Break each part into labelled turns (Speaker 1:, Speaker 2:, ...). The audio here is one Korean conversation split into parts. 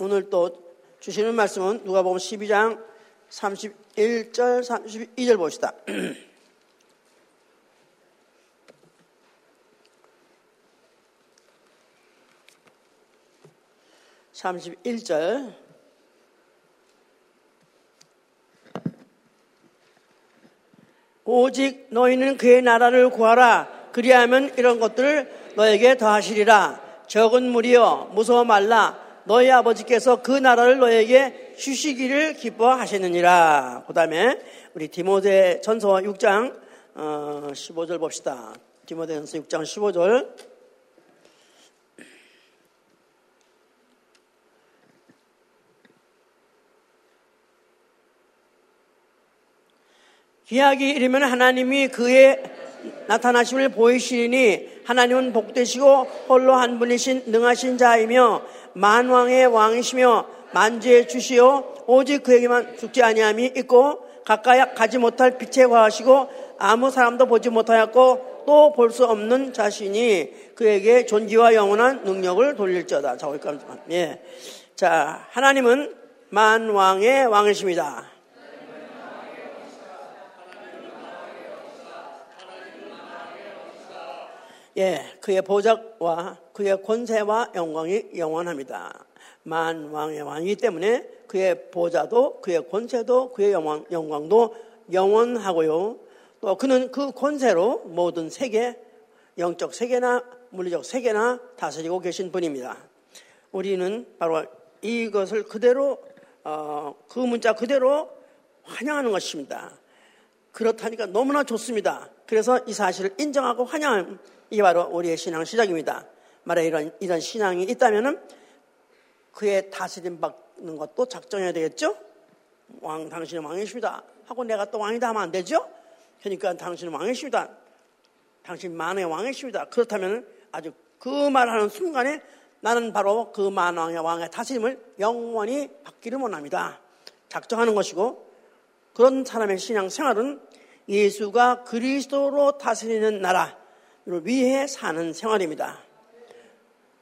Speaker 1: 오늘 또 주시는 말씀은 누가 보면 12장 31절, 32절 봅시다. 31절. 오직 너희는 그의 나라를 구하라. 그리하면 이런 것들을 너에게 더하시리라. 적은 무리여 무서워 말라. 너희 아버지께서 그 나라를 너에게 주시기를 기뻐하시느니라. 그 다음에 우리 디모데 전서 6장 15절 어, 봅시다. 디모데 전서 6장 15절. 기약이 이르면 하나님이 그의 나타나심을 보이시니 하나님은 복되시고 홀로 한 분이신 능하신 자이며 만왕의 왕이시며 만주의 주시오 오직 그에게만 죽지 아니함이 있고 가까이 가지 못할 빛에 과하시고 아무 사람도 보지 못하였고 또 볼 수 없는 자신이 그에게 존귀와 영원한 능력을 돌릴지어다. 자. 예. 자, 하나님은 만왕의 왕이십니다. 예, 그의 보좌와 그의 권세와 영광이 영원합니다. 만 왕의 왕이기 때문에 그의 보좌도 그의 권세도 그의 영광, 영광도 영원하고요. 또 그는 그 권세로 모든 세계, 영적 세계나 물리적 세계나 다스리고 계신 분입니다. 우리는 바로 이것을 그대로 어, 그 문자 그대로 환영하는 것입니다. 그렇다니까 너무나 좋습니다. 그래서 이 사실을 인정하고 환영하는 이게 바로 우리의 신앙 시작입니다. 말에 이런, 이런 신앙이 있다면 그의 다스림 받는 것도 작정해야 되겠죠? 왕, 당신은 왕이십니다. 하고 내가 또 왕이다 하면 안 되죠? 그러니까 당신은 왕이십니다. 당신 만의 왕이십니다. 그렇다면 아주 그 말하는 순간에 나는 바로 그 만왕의 왕의 다스림을 영원히 받기를 원합니다. 작정하는 것이고 그런 사람의 신앙 생활은 예수가 그리스도로 다스리는 나라, 위해 사는 생활입니다.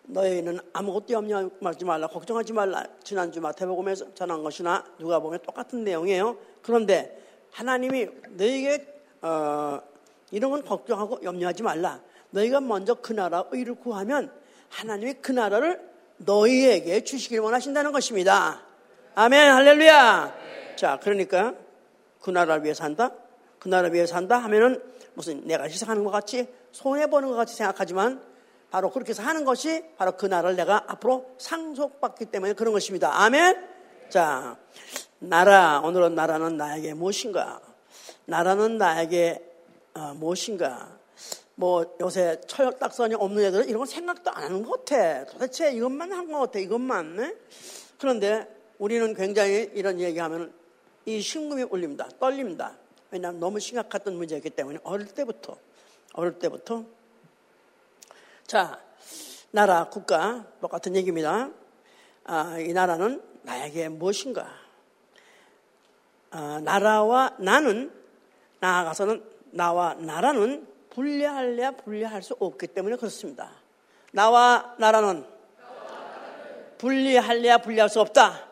Speaker 1: 너희는 아무것도 염려하지 말라, 걱정하지 말라. 지난주 마태복음에서 전한 것이나 누가 보면 똑같은 내용이에요. 그런데 하나님이 너에게 어, 이런 건 걱정하고 염려하지 말라. 너희가 먼저 그 나라 의를 구하면 하나님이 그 나라를 너희에게 주시길 원하신다는 것입니다. 아멘, 할렐루야. 자, 그러니까 그 나라를 위해 산다? 그 나라를 위해 산다 하면은 무슨 내가 희생하는 것 같이 손해보는 것 같이 생각하지만 바로 그렇게 해서 하는 것이 바로 그 나라를 내가 앞으로 상속받기 때문에 그런 것입니다. 아멘? 자, 나라, 오늘은 나라는 나에게 무엇인가? 나라는 나에게 어, 무엇인가? 뭐 요새 철딱선이 없는 애들은 이런 거 생각도 안 하는 것 같아. 도대체 이것만 한 것 같아, 이것만. 네? 그런데 우리는 굉장히 이런 얘기하면 이 심금이 울립니다. 떨립니다. 왜냐하면 너무 심각했던 문제였기 때문에 어릴 때부터 어릴 때부터 자 나라 국가 똑같은 얘기입니다. 아, 이 나라는 나에게 무엇인가? 아, 나라와 나는 나아가서는 나와 나라는 분리할래야 분리할 수 없기 때문에 그렇습니다. 나와 나라는 분리할래야 분리할 수 없다.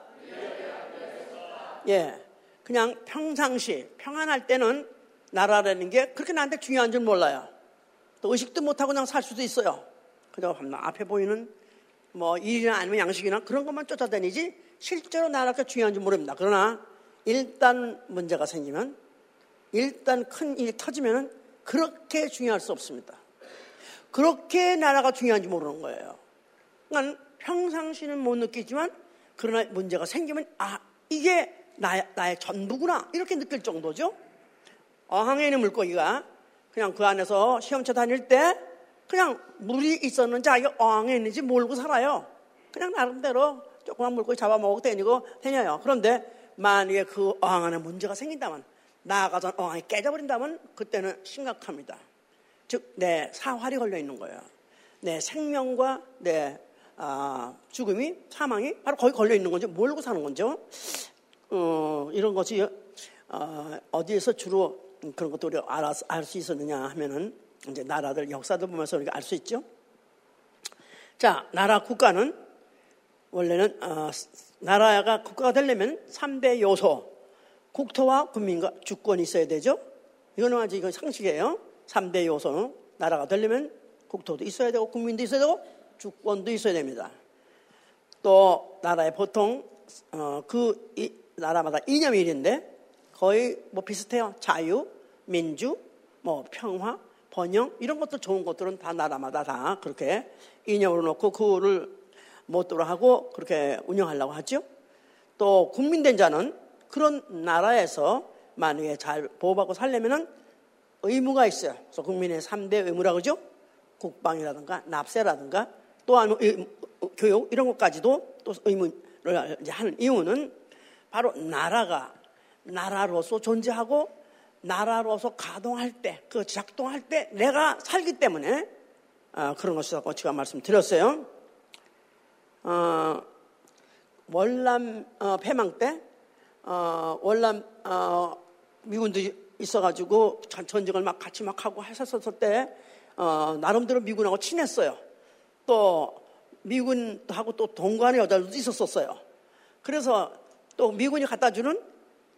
Speaker 1: 예. 그냥 평상시 평안할 때는 나라라는 게 그렇게 나한테 중요한 줄 몰라요. 또 의식도 못하고 그냥 살 수도 있어요. 그저 앞에 보이는 뭐 일이나 아니면 양식이나 그런 것만 쫓아다니지 실제로 나라가 중요한 줄 모릅니다. 그러나 일단 문제가 생기면 일단 큰 일이 터지면 그렇게 중요할 수 없습니다. 그렇게 나라가 중요한지 모르는 거예요. 그러니까 평상시는 못 느끼지만 그러나 문제가 생기면 아 이게 나의, 나의 전부구나. 이렇게 느낄 정도죠. 어항에 있는 물고기가 그냥 그 안에서 시험차 다닐 때 그냥 물이 있었는지 아기 어항에 있는지 모르고 살아요. 그냥 나름대로 조그만 물고기 잡아먹고 다니고 다녀요. 그런데 만약에 그 어항 안에 문제가 생긴다면 나아가서 어항이 깨져버린다면 그때는 심각합니다. 즉, 내 사활이 걸려 있는 거예요. 내 생명과 내 아, 죽음이 사망이 바로 거기 걸려 있는 건지 모르고 사는 건죠. 어, 이런 것이 어, 어디에서 주로 그런 것도 우리가 알수 있었느냐 하면은 이제 나라들 역사들 보면서 우리가 알 수 있죠. 자, 나라 국가는 원래는 어, 나라가 국가가 되려면 3대 요소 국토와 국민과 주권이 있어야 되죠. 이거는 아직 이거 상식이에요. 3대 요소 나라가 되려면 국토도 있어야 되고 국민도 있어야 되고 주권도 있어야 됩니다. 또 나라에 보통 어, 그 이, 나라마다 이념이 있는데 거의 뭐 비슷해요. 자유, 민주, 뭐 평화, 번영 이런 것들 좋은 것들은 다 나라마다 다 그렇게 이념으로 놓고 그거를 못도로 하고 그렇게 운영하려고 하죠. 또 국민된 자는 그런 나라에서 만약에 잘 보호받고 살려면은 의무가 있어요. 그래서 국민의 3대 의무라고 그러죠. 국방이라든가 납세라든가 또 아니면 교육 이런 것까지도 또 의무를 하는 이유는 바로 나라가 나라로서 존재하고 나라로서 가동할 때, 그 작동할 때 내가 살기 때문에 어, 그런 것이라고 제가 말씀드렸어요. 어, 월남 어, 패망 때 어, 월남 어, 미군들이 있어가지고 전쟁을 막 같이 막 하고 했었을 때 어, 나름대로 미군하고 친했어요. 또 미군하고 또 동거하는 여자들도 있었었어요. 그래서 또 미군이 갖다 주는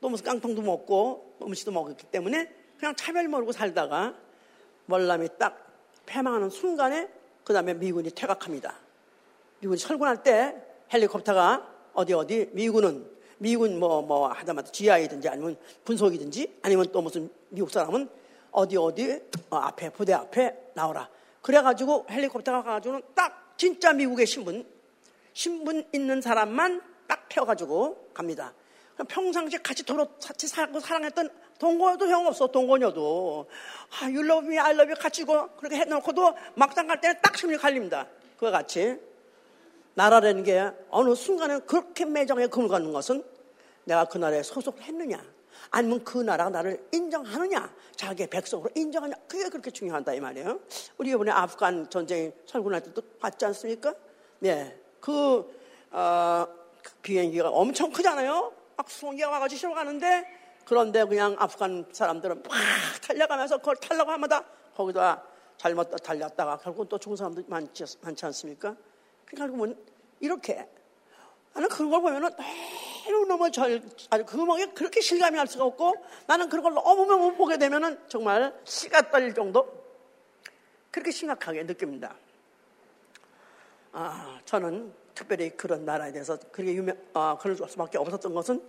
Speaker 1: 또 무슨 깡통도 먹고 음식도 먹었기 때문에 그냥 차별 모르고 살다가 월남이 딱 패망하는 순간에 그 다음에 미군이 퇴각합니다. 미군이 철군할 때 헬리콥터가 어디 어디 미군은 미군 뭐, 뭐 하다마다 GI든지 아니면 분속이든지 아니면 또 무슨 미국 사람은 어디 어디 어, 앞에 부대 앞에 나오라. 그래가지고 헬리콥터가 가가지고는 딱 진짜 미국의 신분 신분 있는 사람만 딱 태워가지고 갑니다. 평상시에 같이 도로 같이 살고 사랑했던 동거녀도 형 없어 동거녀도 아, love you 같이 고 그렇게 해놓고도 막상 갈 때는 딱 심리 갈립니다. 그와 같이 나라라는 게 어느 순간에 그렇게 매정에 금을 갖는 것은 내가 그 나라에 소속했느냐 아니면 그 나라가 나를 인정하느냐 자기의 백성으로 인정하냐 그게 그렇게 중요하다 이 말이에요 우리 이번에 아프간 전쟁 설군할 때도 봤지 않습니까? 네, 그, 어, 그 비행기가 엄청 크잖아요 막 수송기가 와가지고 실어 가는데 그런데 그냥 아프간 사람들은 막 달려가면서 그걸 타려고 하마다 거기다 잘못 달렸다가 결국 또 죽은 사람들 많지, 많지 않습니까? 그러니까 보면 이렇게 나는 그런 걸 보면은 너무너무 절, 아주 그 음악에 그렇게 실감이 할 수가 없고 나는 그런 걸 너무너무 보게 되면은 정말 씨가 떨릴 정도 그렇게 심각하게 느낍니다. 아, 저는 특별히 그런 나라에 대해서 그렇게 유명, 아, 그럴 수밖에 없었던 것은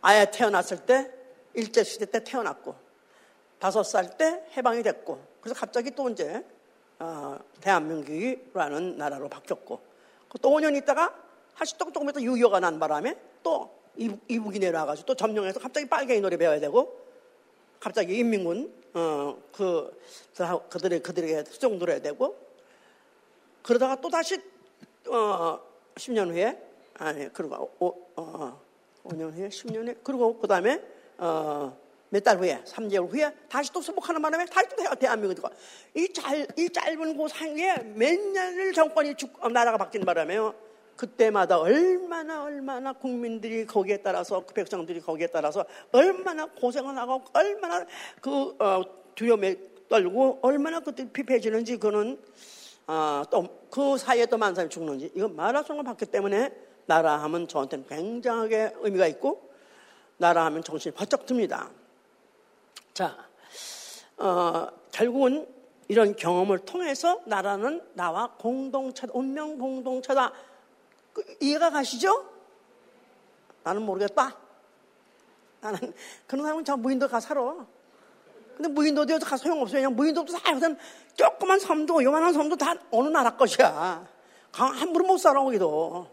Speaker 1: 아예 태어났을 때 일제시대 때 태어났고 다섯 살 때 해방이 됐고 그래서 갑자기 또 이제 어, 대한민국이라는 나라로 바뀌었고 또 5년 있다가 다시 조금 있다 6.25가 난 바람에 또 이북, 이 내려와가지고 또 점령해서 갑자기 빨갱이 노래 배워야 되고 갑자기 인민군 어, 그 그들의 그들에게 수종 들어야 되고 그러다가 또 다시 어, 10년 후에? 아니 그리고 오, 어, 5년 후에? 10년 후에? 그리고 그 다음에 어, 몇 달 후에, 3개월 후에? 다시 또 수복하는 바람에 다시 또 대한민국이 이, 짧, 이 짧은 그 상에 몇 년을 정권이 죽, 어, 나라가 바뀐 바람에요. 그때마다 얼마나 얼마나 국민들이 거기에 따라서 그 백성들이 거기에 따라서 얼마나 고생을 하고 얼마나 그 어, 두려움에 떨고 얼마나 그때 피폐해지는지 그는 어, 또그 사이에 또 많은 사람이 죽는지 수 없는 봤기 때문에 나라 하면 저한테는 굉장하게 의미가 있고 나라 하면 정신이 번쩍 듭니다. 자, 어, 결국은 이런 경험을 통해서 나라는 나와 공동체다, 운명 공동체다. 그, 이해가 가시죠? 나는 모르겠다. 나는 그런 사람은 저 무인도 가 살아. 근데 무인도도 가 소용없어요. 그냥 무인도도 다 우선 조그만 섬도 요만한 섬도 다 어느 나라 것이야. 함부로 못 살아 거기도.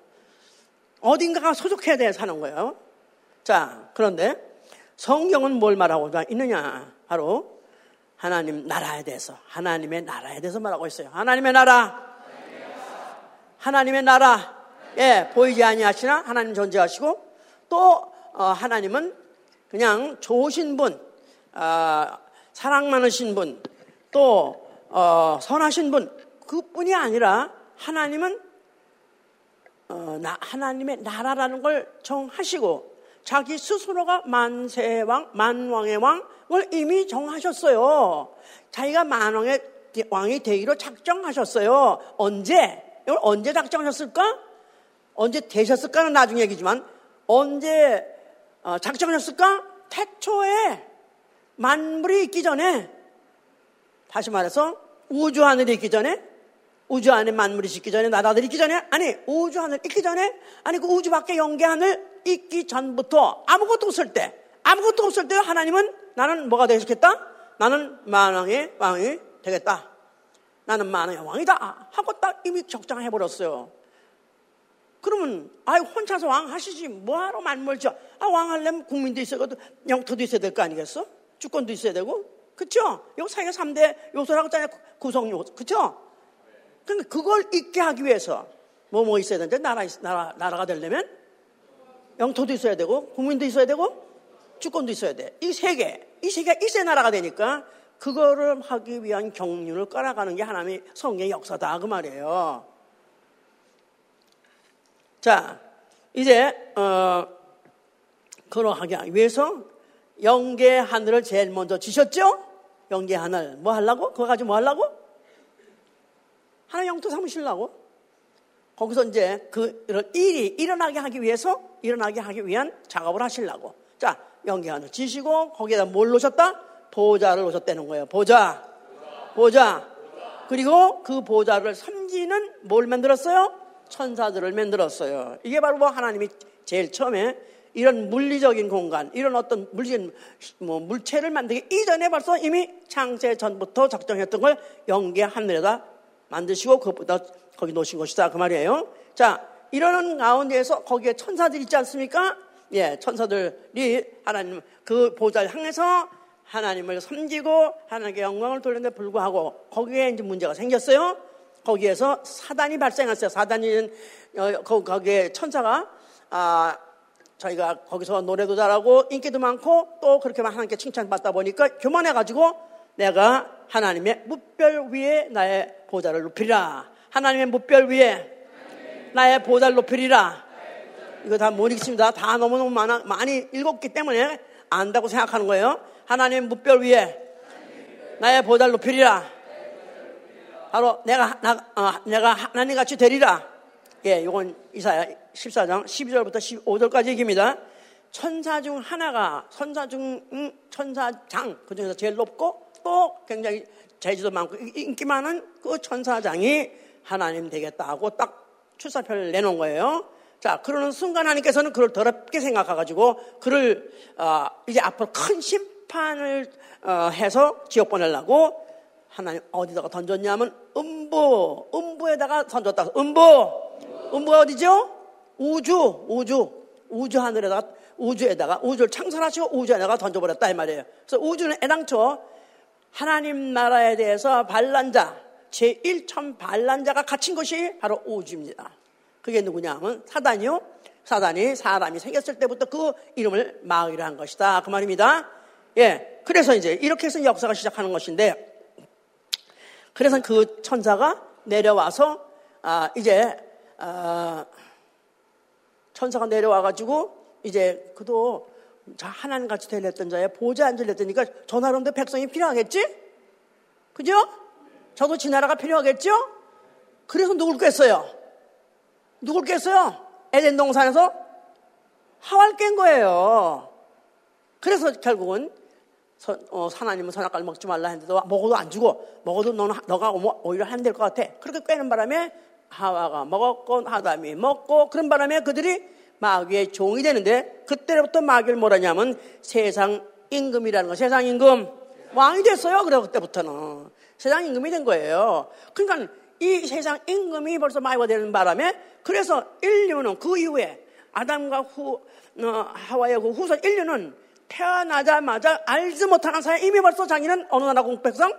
Speaker 1: 어딘가가 소속해야 돼 사는 거예요. 자, 그런데 성경은 뭘 말하고 있느냐? 바로 하나님 나라에 대해서, 하나님의 나라에 대해서 말하고 있어요. 하나님의 나라. 하나님의 나라. 예, 보이지 아니하시나 하나님 존재하시고 또 어, 하나님은 그냥 좋으신 분, 어, 사랑 많으신 분, 또 어, 선하신 분 그뿐이 아니라 하나님은 어, 나, 하나님의 나라라는 걸 정하시고 자기 스스로가 만세왕, 만왕의 왕을 이미 정하셨어요. 자기가 만왕의 왕이 되기로 작정하셨어요. 언제? 이걸 언제 작정하셨을까? 언제 되셨을까는 나중 얘기지만 언제 어, 작정하셨을까? 태초에 만물이 있기 전에 다시 말해서 우주 하늘이 있기 전에 우주 안에 만물이 있기 전에 나라들이 있기 전에 아니 우주 하늘 있기 전에 아니 그 우주 밖에 영계 하늘 있기 전부터 아무것도 없을 때 아무것도 없을 때 하나님은 나는 뭐가 되겠다? 나는 만왕의 왕이 되겠다. 나는 만왕의 왕이다. 하고 딱 이미 적장해 버렸어요. 그러면 아 혼자서 왕 하시지 뭐하러 만물죠? 아 왕 하려면 국민도 있어야 되고 영토도 있어야 될 거 아니겠어? 주권도 있어야 되고 그쵸? 여기 사회가 3대 요소라고 했잖아요. 구성 요소. 그쵸? 그러니까 그걸 잊게 하기 위해서 뭐 뭐 있어야 되는데 나라, 나라, 나라가 되려면 영토도 있어야 되고 국민도 있어야 되고 주권도 있어야 돼. 이 세 개, 이 세 개가 있어야 나라가 되니까 그거를 하기 위한 경륜을 깔아가는 게 하나님의 성의 역사다 그 말이에요. 자, 이제 어, 그러하기 위해서 영계 하늘을 제일 먼저 지셨죠? 영계 하늘 뭐 하려고? 그거 가지고 뭐 하려고? 하나 영토 삼으시려고 거기서 이제 그 일이 일어나게 하기 위해서 일어나게 하기 위한 작업을 하시려고 자 영계 하늘 지시고 거기에다 뭘 놓으셨다? 보좌를 놓으셨다는 거예요 보좌 보좌 그리고 그 보좌를 섬기는 뭘 만들었어요? 천사들을 만들었어요 이게 바로 뭐 하나님이 제일 처음에 이런 물리적인 공간, 이런 어떤 물질, 뭐 물체를 만들기 이전에 벌써 이미 창세 전부터 작정했던 걸 영계 하늘에다 만드시고 그것보다 거기 놓으신 것이다. 그 말이에요. 자, 이러는 가운데에서 거기에 천사들 있지 않습니까? 예, 천사들이 하나님 그 보좌를 향해서 하나님을 섬기고 하나님께 영광을 돌리는데 불구하고 거기에 이제 문제가 생겼어요. 거기에서 사단이 발생했어요. 사단이 어, 거기에 천사가 아 저희가 거기서 노래도 잘하고 인기도 많고 또 그렇게만 하나님께 칭찬받다 보니까 교만해가지고 내가 하나님의 무별 위에 나의 보좌를 높이리라. 하나님의 무별 위에 나의 보좌를 높이리라. 이거 다 못 읽습니다. 다 너무너무 많아, 많이 읽었기 때문에 안다고 생각하는 거예요. 하나님의 무별 위에 나의 보좌를 높이리라. 바로 내가, 나, 어, 내가 하나님 같이 되리라. 예, 이건 이사야 14장 12절부터 15절까지 얘기입니다. 천사 중 하나가 천사 중 음, 천사장 그 중에서 제일 높고 또 굉장히 재주도 많고 인기 많은 그 천사장이 하나님 되겠다 고 딱 출사표를 내놓은 거예요. 자, 그러는 순간 하나님께서는 그걸 더럽게 생각해가지고 그를 어, 이제 앞으로 큰 심판을 어, 해서 지옥 보내려고 하나님 어디다가 던졌냐면 음부, 음부에다가 던졌다. 음부, 음부가 어디죠? 우주, 우주, 우주 하늘에다가 우주에다가 우주를 창설하시고 우주 에다가 던져버렸다 이 말이에요. 그래서 우주는 애당초 하나님 나라에 대해서 반란자, 제1천 반란자가 갇힌 것이 바로 우주입니다. 그게 누구냐 하면 사단이요. 사단이 사람이 생겼을 때부터 그 이름을 마귀라 한 것이다. 그 말입니다. 예. 그래서 이제 이렇게 해서 역사가 시작하는 것인데, 그래서 그 천사가 내려와서, 아, 이제, 아, 천사가 내려와가지고, 이제 그도 자, 하나님 같이 되렸던 자에 보좌 저 나름대로 백성이 필요하겠지? 그죠? 저도 지 나라가 필요하겠죠? 그래서 누굴 깼어요? 누굴 깼어요? 에덴 동산에서 하와를 깬 거예요. 그래서 결국은 서, 어, 하나님은 선악과를 먹지 말라 했는데 먹어도 안 주고 먹어도 너는 너가 오히려 안 될 것 같아. 그렇게 꿰는 바람에 하와가 먹었고 하담이 먹고 그런 바람에 그들이 마귀의 종이 되는데 그때부터 마귀를 뭐라냐면 세상 임금이라는 거 세상 임금 왕이 됐어요. 그래 그때부터는 세상 임금이 된 거예요. 그러니까 이 세상 임금이 벌써 마귀가 되는 바람에 그래서 인류는 그 이후에 아담과 후 어, 하와의 그 후손 인류는 태어나자마자 알지 못하는 사이 이미 벌써 자기는 어느 나라 공 백성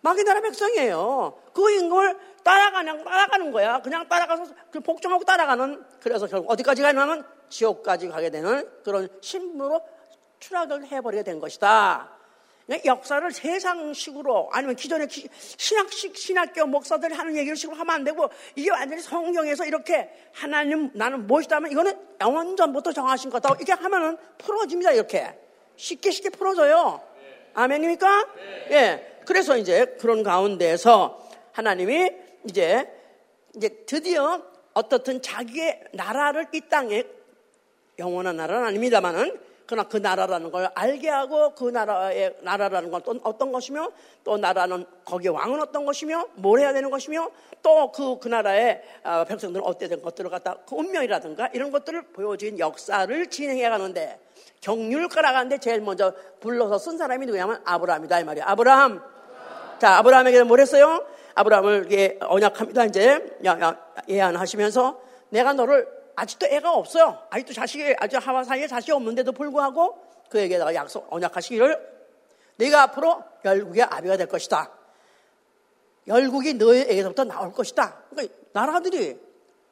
Speaker 1: 마귀 나라 백성이에요. 그 임금을 따라가는, 따라가는 거야. 그냥 따라가서 그 복종하고 따라가는. 그래서 결국 어디까지 가냐면 지옥까지 가게 되는 그런 신분으로 추락을 해버리게 된 것이다. 역사를 세상식으로 아니면 기존의 신학식 신학교 목사들이 하는 얘기를 식으로 하면 안 되고 이게 완전히 성경에서 이렇게 하나님 나는 무엇이다면 이거는 영원 전부터 정하신 거다 이렇게 하면은 풀어집니다 이렇게 쉽게 쉽게 풀어져요 아멘입니까? 예. 그래서 이제 그런 가운데서 하나님이 이제 이제 드디어 어떻든 자기의 나라를 이 땅에 영원한 나라는 아닙니다만은 그러나 그 나라라는 걸 알게 하고 그 나라의 나라라는 건 또 어떤 것이며 또 나라는 거기에 왕은 어떤 것이며 뭘 해야 되는 것이며 또 그그 그 나라의 어, 백성들은 어때 된 것들을 갖다 그 운명이라든가 이런 것들을 보여준 역사를 진행해 가는데 경륜을 깔아가는데 제일 먼저 불러서 쓴 사람이 누구냐면 아브라함이다 이 말이야. 아브라함. 자 아브라함에게 뭘 했어요? 아브라함을 예, 언약합니다 이제 예언하시면서 내가 너를 아직도 애가 없어요. 아직도 자식이 아직 하와 사이에 자식이 없는데도 불구하고 그에게다가 약속 언약하시기를 네가 앞으로 열국의 아비가 될 것이다. 열국이 너에게서부터 나올 것이다. 그러니까 나라들이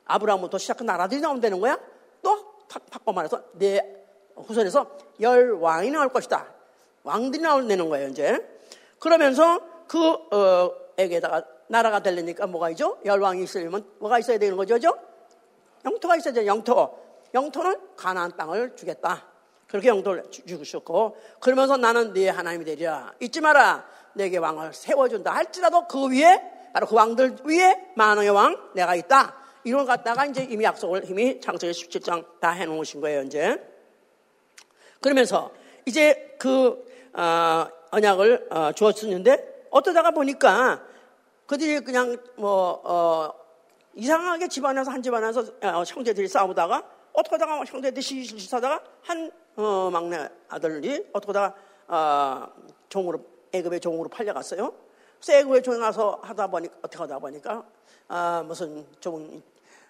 Speaker 1: 아브라함부터 시작한 나라들이 나온다는 거야. 또 바꿔 말해서 내 후손에서 열 왕이 나올 것이다. 왕들이 나올다는 거예요 이제. 그러면서 그에게다가 어, 나라가 되려니까 뭐가 있죠? 열 왕이 있으려면 뭐가 있어야 되는 거죠, 죠? 영토가 있어야죠, 영토. 영토는 가나안 땅을 주겠다. 그렇게 영토를 주셨고 그러면서 나는 네 하나님이 되리라. 잊지 마라. 내게 왕을 세워준다 할지라도 그 위에 바로 그 왕들 위에 만왕의 왕 내가 있다. 이걸 갖다가 이제 이미 약속을 이미 창세기 17장 다 해놓으신 거예요, 이제. 그러면서 이제 그 어, 언약을 어, 주었었는데 어떠다가 보니까 그들이 그냥 뭐 어, 이상하게 집안에서 한 집안에서 어, 형제들이 싸우다가 어떻게 하다가 형제들이 시시하다가 한 어, 막내 아들이 어떻게 하다가 어, 종으로 애급의 종으로 팔려갔어요. 그래서 애급의 종에 가서 하다 보니까 어떻게 하다 보니까 아, 무슨 종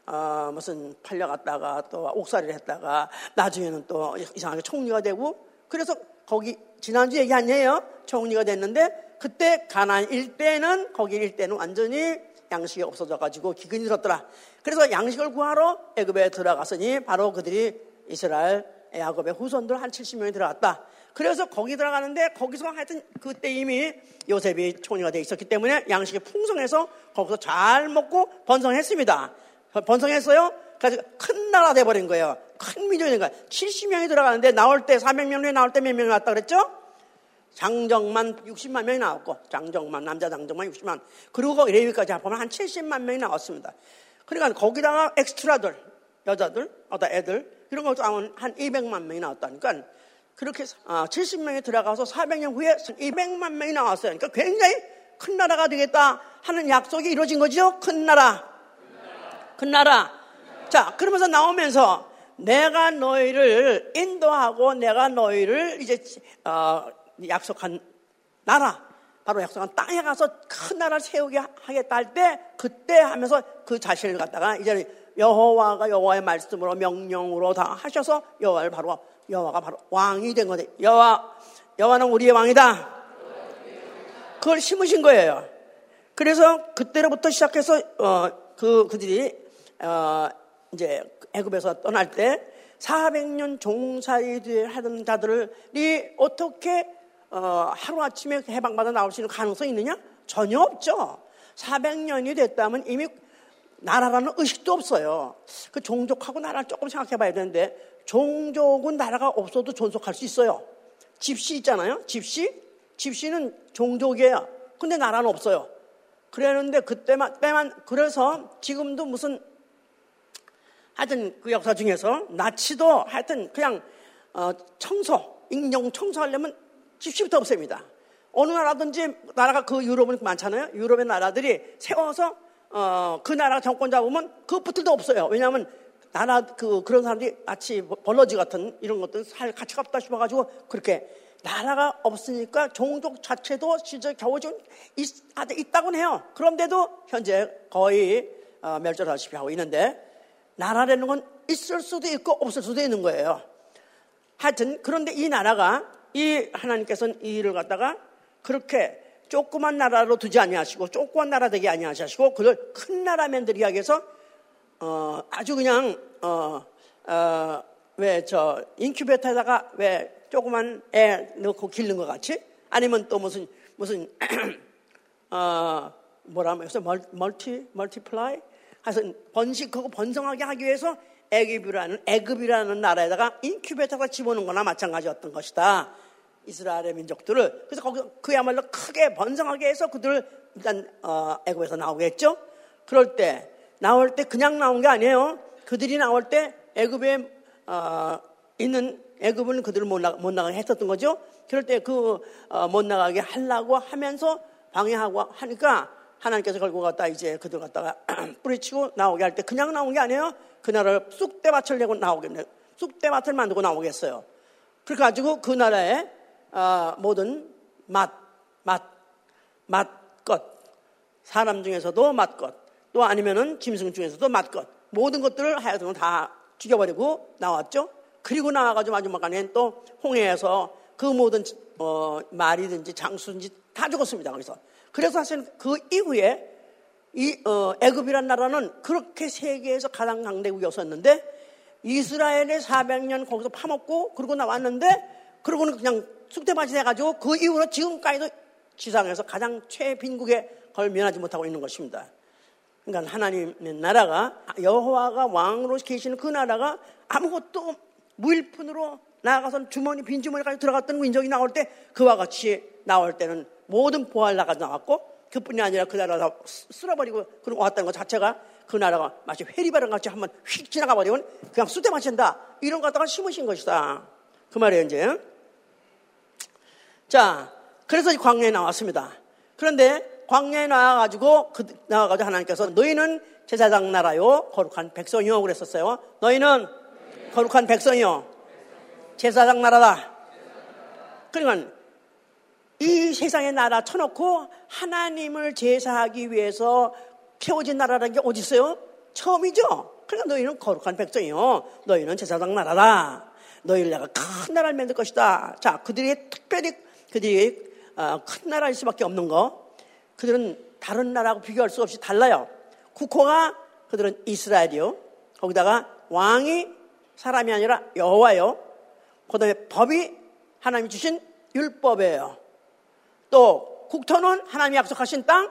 Speaker 1: 어, 무슨 팔려갔다가 또 옥살이를 했다가 나중에는 또 이상하게 총리가 되고 그래서 거기 지난주 얘기 아니에요? 총리가 됐는데 그때 가난 일대는 거기 일대는 완전히 양식이 없어져 가지고 기근이 들었더라. 그래서 양식을 구하러 애굽에 들어갔으니 바로 그들이 이스라엘 야곱의 후손들 한 70명이 들어갔다. 그래서 거기 들어가는데 거기서 하여튼 그때 이미 요셉이 총리가 돼 있었기 때문에 양식이 풍성해서 거기서 잘 먹고 번성했습니다. 번성했어요. 그래서 큰 나라 돼버린 거예요. 큰 민족이 된 거예요. 70명이 들어가는데 나올 때 400명이 나올 때 몇 명이 왔다 그랬죠? 장정만 60만 명이 나왔고 장정만 남자 장정만 60만 그리고 레위까지 합하면 한 70만 명이 나왔습니다. 그러니까 거기다가 엑스트라들 여자들 어다 애들 이런 것도 한 200만 명이 나왔다니까 그렇게 70명이 아, 들어가서 400년 후에 200만 명이 나왔어요. 그러니까 굉장히 큰 나라가 되겠다 하는 약속이 이루어진 거죠. 큰 나라. 큰 나라. 자, 그러면서 나오면서 내가 너희를 인도하고 내가 너희를 이제 어, 약속한 나라, 바로 약속한 땅에 가서 큰 나라를 세우게 하겠다 할 때 그때 하면서 그 자신을 갖다가 이제 여호와가 여호와의 말씀으로 명령으로 다 하셔서 여호와를 바로 여호와가 바로 왕이 된 거죠. 여호와 여호와는 우리의 왕이다. 그걸 심으신 거예요. 그래서 그때로부터 시작해서 어, 그 그들이 어, 이제 애굽에서 떠날 때 400년 종사이 하던 자들이 어떻게 어, 하루아침에 해방받아 나올 수 있는 가능성이 있느냐? 전혀 없죠. 400년이 됐다면 이미 나라라는 의식도 없어요. 그 종족하고 나라를 조금 생각해 봐야 되는데 종족은 나라가 없어도 존속할 수 있어요. 집시 있잖아요. 집시? 집시는 종족이에요. 근데 나라는 없어요. 그랬는데 그때만, 때만, 그래서 지금도 무슨 하여튼 그 역사 중에서 나치도 하여튼 그냥 어, 청소, 인용 청소하려면 집시부터 없앱니다. 어느 나라든지 나라가 그 유럽은 많잖아요. 유럽의 나라들이 세워서 어, 그 나라 정권 잡으면 그 붙을도 없어요. 왜냐하면 나라 그 그런 사람들이 마치 벌러지 같은 이런 것들 살 가치가 없다 싶어가지고 그렇게 나라가 없으니까 종족 자체도 진짜 겨우 좀 있, 있다곤 해요. 그런데도 현재 거의 어, 멸절하시피 하고 있는데 나라라는 건 있을 수도 있고 없을 수도 있는 거예요. 하여튼 그런데 이 나라가 이 하나님께서는 이 일을 갖다가 그렇게 조그만 나라로 두지 아니하시고 조그만 나라 되게 아니하시고 그걸 큰 나라 만들기 위해서 어, 아주 그냥 어, 어, 왜 저 인큐베이터에다가 왜 조그만 애 넣고 길는 것 같이 아니면 또 무슨 무슨 어, 뭐라 하면 multi multiply 하여튼 번식하고 번성하게 하기 위해서 애굽이라는 애굽이라는 나라에다가 인큐베이터가 집어넣은 거나 마찬가지였던 것이다. 이스라엘의 민족들을 그래서 거기서 그야말로 크게 번성하게 해서 그들을 일단 어, 애굽에서 나오겠죠. 그럴 때 나올 때 그냥 나온 게 아니에요. 그들이 나올 때 애굽에 어, 있는 애굽은 그들을 못, 나, 못 나가게 했었던 거죠. 그럴 때 그못 어, 나가게 하려고 하면서 방해하고 하니까 하나님께서 걸고 갔다 이제 그들 갖다가 뿌리치고 나오게 할 때 그냥 나온 게 아니에요. 그 나라를 쑥대밭을 내고 나오겠네. 쑥대밭을 만들고 나오겠어요. 그래가지고 그 나라의 어, 모든 맛, 맛, 맛것, 사람 중에서도 맛것, 또 아니면은 짐승 중에서도 맛것, 모든 것들을 하여튼 다 죽여버리고 나왔죠. 그리고 나와가지고 마지막에는 또 홍해에서 그 모든 어, 말이든지 장수든지 다 죽었습니다. 거기서. 그래서 사실 그 이후에 이 어, 애굽이란 나라는 그렇게 세계에서 가장 강대국이었었는데 이스라엘의 400년 거기서 파먹고 그러고 나왔는데 그러고는 그냥 쑥대밭이 돼가지고 그 이후로 지금까지도 지상에서 가장 최빈국에 걸 면하지 못하고 있는 것입니다. 그러니까 하나님의 나라가 여호와가 왕으로 계시는 그 나라가 아무것도 무일푼으로 나아가서 주머니 빈 주머니 까지 들어갔던 민족이 나올 때 그와 같이 나올 때는 모든 보활 나가 나왔고 그뿐이 아니라 그 나라 다 쓸어버리고 그런 왔다는 것 자체가 그 나라가 마치 회리바람 같이 한번 휙 지나가 버리면 그냥 쑥대 마친다. 이런 거 갖다가 심으신 것이다. 그 말이에요 이제 자 그래서 광야에 나왔습니다 그런데 광야에 나와가지고 그, 나와가지고 하나님께서 너희는 제사장 나라요 거룩한 백성이요 그랬었어요 너희는 거룩한 백성이요 제사장 나라다 그러니까 이 세상의 나라 쳐놓고 하나님을 제사하기 위해서 세워진 나라라는 게 어디 있어요? 처음이죠. 그러니까 너희는 거룩한 백성이요. 너희는 제사장 나라다. 너희를 내가 큰 나라를 만들 것이다. 자, 그들이 특별히 그들이 어, 큰 나라일 수밖에 없는 거. 그들은 다른 나라하고 비교할 수 없이 달라요. 국호가 그들은 이스라엘이요. 거기다가 왕이 사람이 아니라 여호와요. 그다음에 법이 하나님이 주신 율법이에요. 또 국토는 하나님이 약속하신 땅,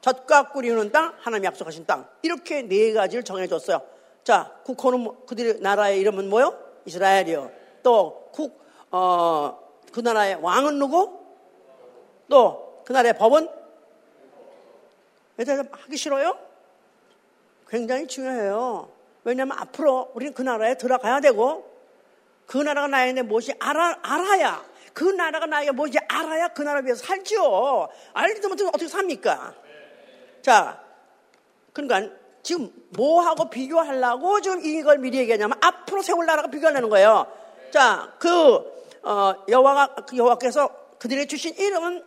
Speaker 1: 젖과 꿀이는 땅, 하나님이 약속하신 땅. 이렇게 네 가지를 정해줬어요. 자, 국호는 뭐, 그들의 나라의 이름은 뭐요? 이스라엘이요. 또 국, 어, 그 나라의 왕은 누구? 또 그 나라의 법은? 왜 하기 싫어요? 굉장히 중요해요. 왜냐하면 앞으로 우리는 그 나라에 들어가야 되고 그 나라가 나에게 무엇이 알아, 알아야 그 나라가 나에게 뭐지 알아야 그 나라를 위해서 살지요. 알지도 못하면 어떻게 삽니까? 자, 그러니까 지금 뭐하고 비교하려고 지금 이걸 미리 얘기하냐면 앞으로 세울 나라가 비교하려는 거예요. 자, 그 어, 여호와가 그 여호와께서 그들의 주신 이름은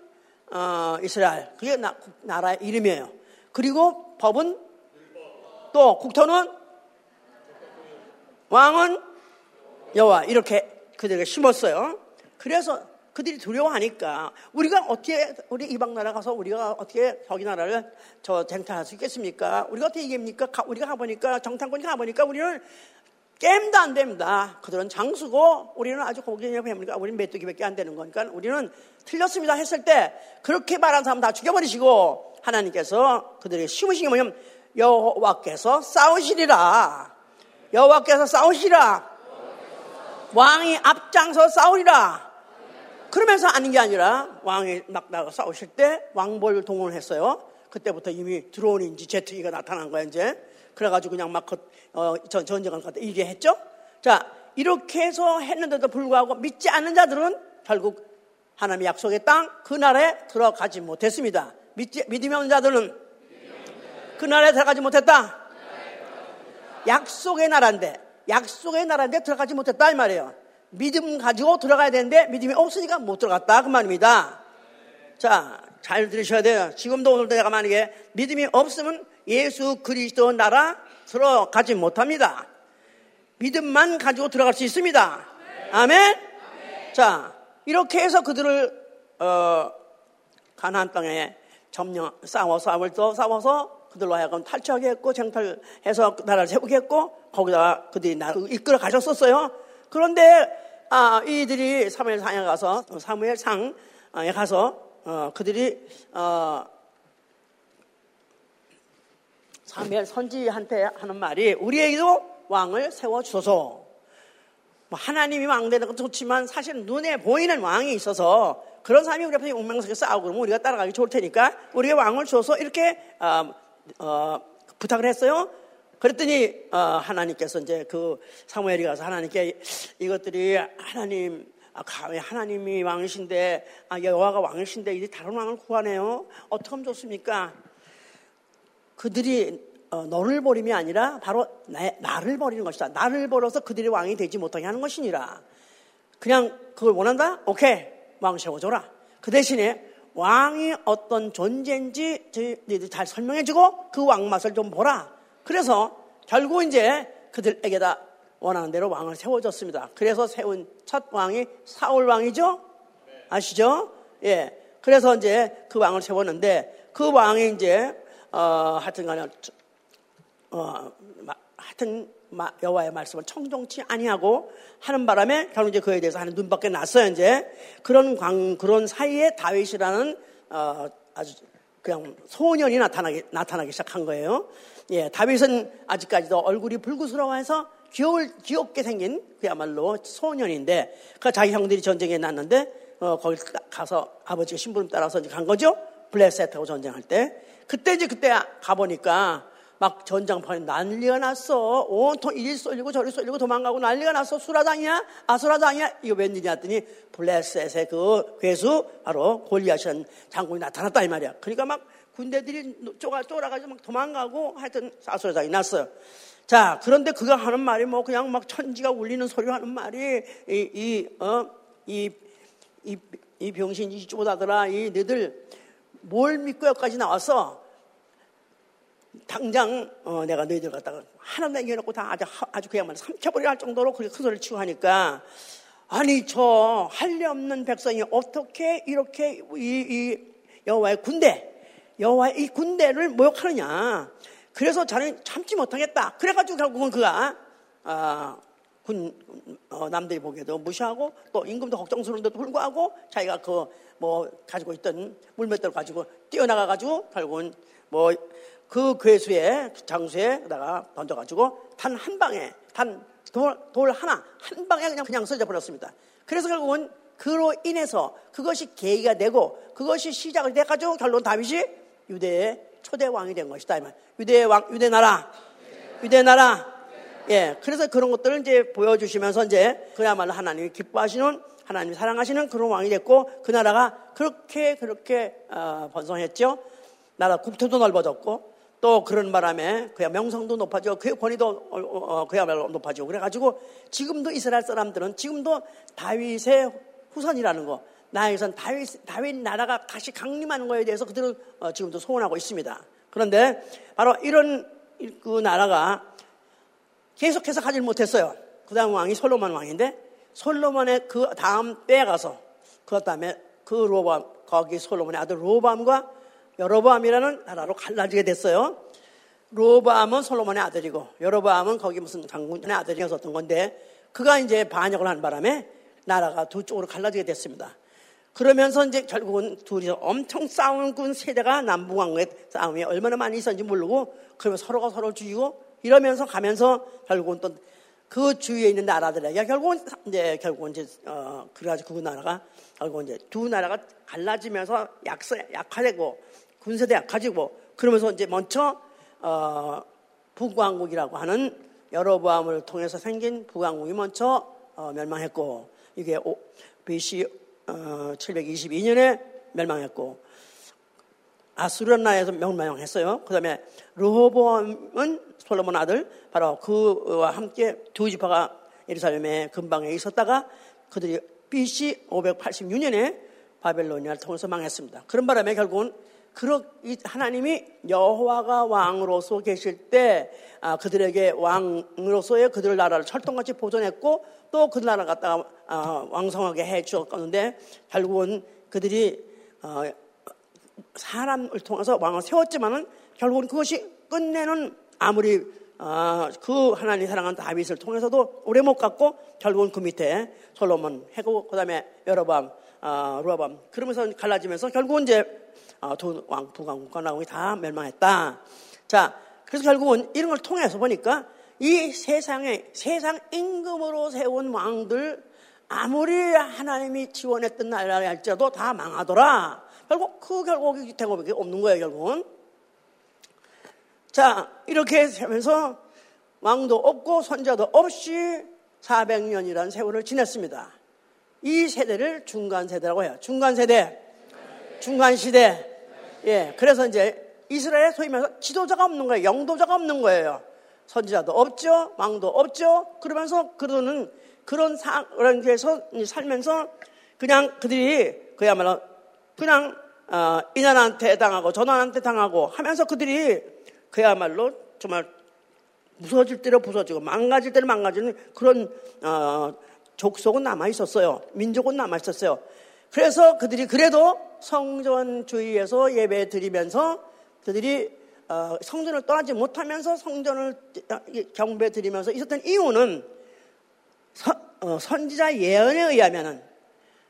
Speaker 1: 어, 이스라엘. 그게 나, 나라의 이름이에요. 그리고 법은 또 국토는 왕은 여호와 이렇게 그들에게 심었어요. 그래서 그들이 두려워하니까 우리가 어떻게 우리 이방 나라 가서 우리가 어떻게 저기 나라를 저 쟁탈할 수 있겠습니까? 우리가 어떻게 이깁니까? 우리가 가보니까 정탐꾼이 가보니까 우리는 게임도 안 됩니다. 그들은 장수고 우리는 아주 고기냐 뱀니까 우리는 메뚜기밖에 안 되는 거니까 우리는 틀렸습니다 했을 때 그렇게 말한 사람 다 죽여버리시고 하나님께서 그들에게 심으신 게 뭐냐면 여호와께서 싸우시리라. 여호와께서 싸우시라. 왕이 앞장서 싸우리라. 그러면서 아는 게 아니라 왕이 막 나가 싸우실 때 왕벌 동원했어요. 그때부터 이미 드론인지 제트기가 나타난 거야, 이제. 그래가지고 그냥 막 어, 전, 전쟁을 갖다 이게 했죠. 자, 이렇게 해서 했는데도 불구하고 믿지 않는 자들은 결국 하나님의 약속의 땅, 그 나라에 들어가지 못했습니다. 믿지, 믿음이 없는 자들은 그 나라에 들어가지 못했다. 약속의 나라인데, 약속의 나라인데 들어가지 못했다, 이 말이에요. 믿음 가지고 들어가야 되는데 믿음이 없으니까 못 들어갔다 그 말입니다. 자, 잘 들으셔야 돼요. 지금도 오늘도 내가 만약에 믿음이 없으면 예수 그리스도 나라 들어가지 못합니다. 믿음만 가지고 들어갈 수 있습니다. 아멘. 자, 이렇게 해서 그들을 어, 가나안 땅에 점령 싸워 싸움을 또 싸워서 그들로 하여금 탈취하게 했고 쟁탈해서 나라를 세우게 했고 거기다가 그들이 나를 이끌어 가셨었어요. 그런데 아, 이들이 사무엘 상에 가서 사무엘 상에 가서 어, 그들이 어, 사무엘 선지한테 하는 말이 우리에게도 왕을 세워 주소서. 뭐 하나님이 왕 되는 것도 좋지만 사실 눈에 보이는 왕이 있어서 그런 사람이 우리 앞에 웅명스럽게 싸우고 그러면 우리가 따라가기 좋을 테니까 우리의 왕을 줘서 이렇게 어, 어, 부탁을 했어요. 그랬더니 어, 하나님께서 이제 그 사무엘이 가서 하나님께 이것들이 하나님 아, 하나님이 왕이신데 아, 여호와가 왕이신데 이제 다른 왕을 구하네요. 어떻게 하면 좋습니까? 그들이 어, 너를 버림이 아니라 바로 나, 를 버리는 것이다. 나를 버려서 그들이 왕이 되지 못하게 하는 것이니라. 그냥 그걸 원한다? 오케이. 왕 세워줘라. 그 대신에 왕이 어떤 존재인지 너희들이 잘 설명해주고 그 왕 맛을 좀 보라. 그래서 결국 이제 그들에게 다 원하는 대로 왕을 세워줬습니다. 그래서 세운 첫 왕이 사울 왕이죠? 아시죠? 예. 그래서 이제 그 왕을 세웠는데 그 왕이 이제 어, 하여튼 간에 어, 하여튼 여호와의 말씀을 청종치 아니하고 하는 바람에 결국 이제 그에 대해서 하는 눈밖에 났어요 이제 그런 광 그런 사이에 다윗이라는 어, 아주 그냥 소년이 나타나기 나타나기 시작한 거예요. 예, 다윗은 아직까지도 얼굴이 불구스러워해서 귀여울, 귀엽게 생긴 그야말로 소년인데 그 자기 형들이 전쟁에 났는데 어, 거기 가서 아버지가 신부름 따라서 이제 간 거죠. 블레셋하고 전쟁할 때 그때 이제 그때 가보니까 막 전장판에 난리가 났어. 온통 이리 쏠리고 저리 쏠리고 도망가고 난리가 났어. 수라장이야? 아수라장이야? 이거 웬일이냐 했더니 블레셋의 그 괴수 바로 골리앗이라는 장군이 나타났다 이 말이야. 그러니까 막 군대들이 쫄아, 쫄아가지고 막 도망가고 하여튼 아수라장이 났어요. 자, 그런데 그가 하는 말이 뭐 그냥 막 천지가 울리는 소리 하는 말이 이, 이, 어, 이, 이, 이 병신 이 쪼다더라. 이 너희들 뭘 믿고 여기까지 나왔어? 당장 어, 내가 너희들 갖다가 하나 남겨놓고 다 아주, 아주 그야말로 삼켜버려야 할 정도로 그렇게 큰 소리를 치고 하니까 아니 저 할례 없는 백성이 어떻게 이렇게 이, 이 여호와의 군대 여호와의 이 군대를 모욕하느냐 그래서 자는 참지 못하겠다 그래가지고 결국은 그가 아, 군 어, 남들이 보기에도 무시하고 또 임금도 걱정스러운데도 불구하고 자기가 그 뭐 가지고 있던 물맷돌 가지고 뛰어나가 가지고 결국은 뭐 그 괴수의 장수에다가 던져가지고 단 한 방에 단 돌, 돌 하나 한 방에 그냥 그냥 써져 버렸습니다. 그래서 결국은 그로 인해서 그것이 계기가 되고 그것이 시작을 돼 가지고 결론 다윗이 유대의 초대 왕이 된 것이다. 유대의 왕, 유대 나라, 유대 나라. 예, 그래서 그런 것들을 이제 보여주시면서 이제 그야말로 하나님이 기뻐하시는 하나님이 사랑하시는 그런 왕이 됐고 그 나라가 그렇게 그렇게 어, 번성했죠. 나라 국토도 넓어졌고 또 그런 바람에 그야 명성도 높아지고 그의 권위도 어, 어, 그야말로 높아지고 그래가지고 지금도 이스라엘 사람들은 지금도 다윗의 후손이라는 거 나에게선 다윗, 다윗 나라가 다시 강림하는 거에 대해서 그들은 어, 지금도 소원하고 있습니다. 그런데 바로 이런 그 나라가 계속해서 가질 못했어요. 그 다음 왕이 솔로몬 왕인데 솔로몬의 그 다음 때에 가서 그 다음에 그 로밤 거기 솔로몬의 아들 로밤과 여로보암이라는 나라로 갈라지게 됐어요. 로보암은 솔로몬의 아들이고 여로보암은 거기 무슨 장군의 아들이었던 건데 그가 이제 반역을 한 바람에 나라가 두 쪽으로 갈라지게 됐습니다. 그러면서 이제 결국은 둘이서 엄청 싸우는 그 세대가 남북왕의 싸움이 얼마나 많이 있었는지 모르고 그러면 서로가 서로를 죽이고 이러면서 가면서 결국은 또 그 주위에 있는 나라들에게 결국은 이제 결국은 이제 어 그래가지고 그 나라가 결국은 이제 두 나라가 갈라지면서 약세 약화되고 군세대 약해지고 그러면서 이제 먼저 어, 북왕국이라고 하는 여러보암을 통해서 생긴 북왕국이 먼저 어, 멸망했고 이게 오, BC 어, 722년에 멸망했고 아수르나에서 멸망했어요. 그 다음에 르호보암은 솔로몬 아들 바로 그와 함께 두 지파가 예루살렘의 근방에 있었다가 그들이 BC 586년에 바벨로니아를 통해서 망했습니다. 그런 바람에 결국은 하나님이 여호와가 왕으로서 계실 때 아, 그들에게 왕으로서의 그들 나라를 철통같이 보존했고 또 그 나라 갖다가 아, 왕성하게 해 주었는데 결국은 그들이 어, 사람을 통해서 왕을 세웠지만은 결국은 그것이 끝내는 아무리 어, 그 하나님 사랑한 다윗을 통해서도 오래 못 갔고 결국은 그 밑에 솔로몬 해고 그다음에 여러밤 어, 루아밤 그러면서 갈라지면서 결국은 이제 어, 두왕, 북왕, 관왕이 다 멸망했다. 자, 그래서 결국은 이런 걸 통해서 보니까 이 세상에 세상 임금으로 세운 왕들 아무리 하나님이 지원했던 나라 할지라도 다 망하더라. 결국 그 결국이 대고밖에 없는 거예요, 결국은. 자, 이렇게 하면서 왕도 없고 선자도 없이 400년이라는 세월을 지냈습니다. 이 세대를 중간 세대라고 해요. 중간 세대, 중간 시대. 예, 그래서 이제 이스라엘 소위 말해서 지도자가 없는 거예요. 영도자가 없는 거예요. 선지자도 없죠, 왕도 없죠. 그러면서 그들은 그런 데서 살면서 그냥 그들이 그야말로 그냥 어, 이난한테 당하고 전환한테 당하고 하면서 그들이 그야말로 정말 무서워질 대로 부서지고 망가질 대로 망가지는 그런 어, 족속은 남아 있었어요. 민족은 남아 있었어요. 그래서 그들이 그래도 성전 주위에서 예배 드리면서 그들이 어, 성전을 떠나지 못하면서 성전을 경배 드리면서 있었던 이유는 서, 어, 선지자 예언에 의하면은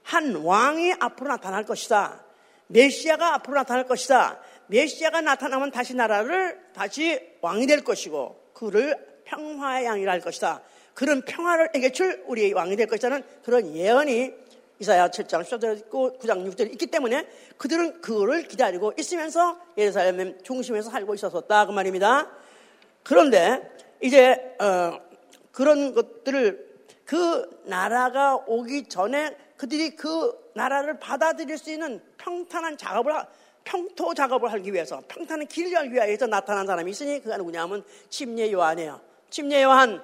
Speaker 1: 한 왕이 앞으로 나타날 것이다. 메시아가 앞으로 나타날 것이다. 메시아가 나타나면 다시 나라를 다시 왕이 될 것이고 그를 평화의 양이라 할 것이다. 그런 평화를 에게줄 우리의 왕이 될 것이라는 그런 예언이 이사야 7장 10절 있고 9장 6절 있기 때문에 그들은 그거를 기다리고 있으면서 예루살렘 중심에서 살고 있었었다 그 말입니다. 그런데 이제 어, 그런 것들을 그 나라가 오기 전에 그들이 그 나라를 받아들일 수 있는 평탄한 작업을 평토 작업을 하기 위해서 평탄한 길을 열기 위해서 나타난 사람이 있으니 그가 누구냐면 침례 요한이에요. 침례 요한.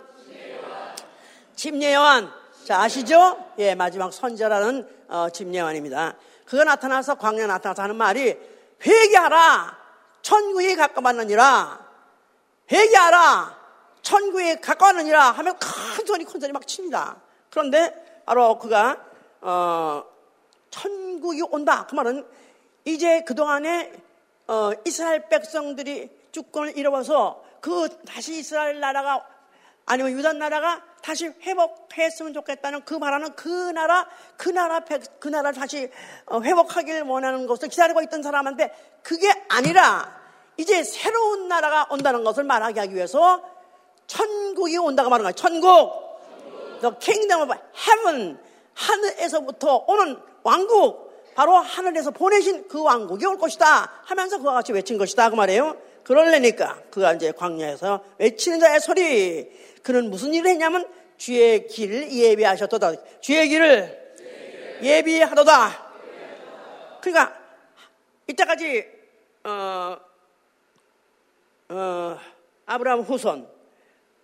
Speaker 1: 침례 요한. 자 아시죠? 예 마지막 선자라는 어, 침례 요한입니다. 그가 나타나서 광야 나타나서 하는 말이 회개하라 천국에 가까웠느니라 회개하라 천국에 가까웠느니라 하면 큰 소리 큰 소리 막 칩니다. 그런데 바로 그가 어, 천국이 온다. 그 말은 이제 그동안에 어, 이스라엘 백성들이 주권을 잃어버서 그 다시 이스라엘 나라가 아니면 유다 나라가 다시 회복했으면 좋겠다는 그 말하는 그 나라, 그 나라, 그 나라를 다시 어, 회복하길 원하는 것을 기다리고 있던 사람한테 그게 아니라 이제 새로운 나라가 온다는 것을 말하게 하기 위해서 천국이 온다고 말하는 거예요. 천국. The kingdom of heaven. 하늘에서부터 오는 왕국. 바로 하늘에서 보내신 그 왕국이 올 것이다 하면서 그와 같이 외친 것이다 그 말이에요. 그럴래니까 그가 이제 광야에서 외치는 자의 소리 그는 무슨 일을 했냐면 주의 길을 예비하셨도다. 주의 길을 예비하도다. 그러니까 이때까지 어, 어, 아브라함 후손,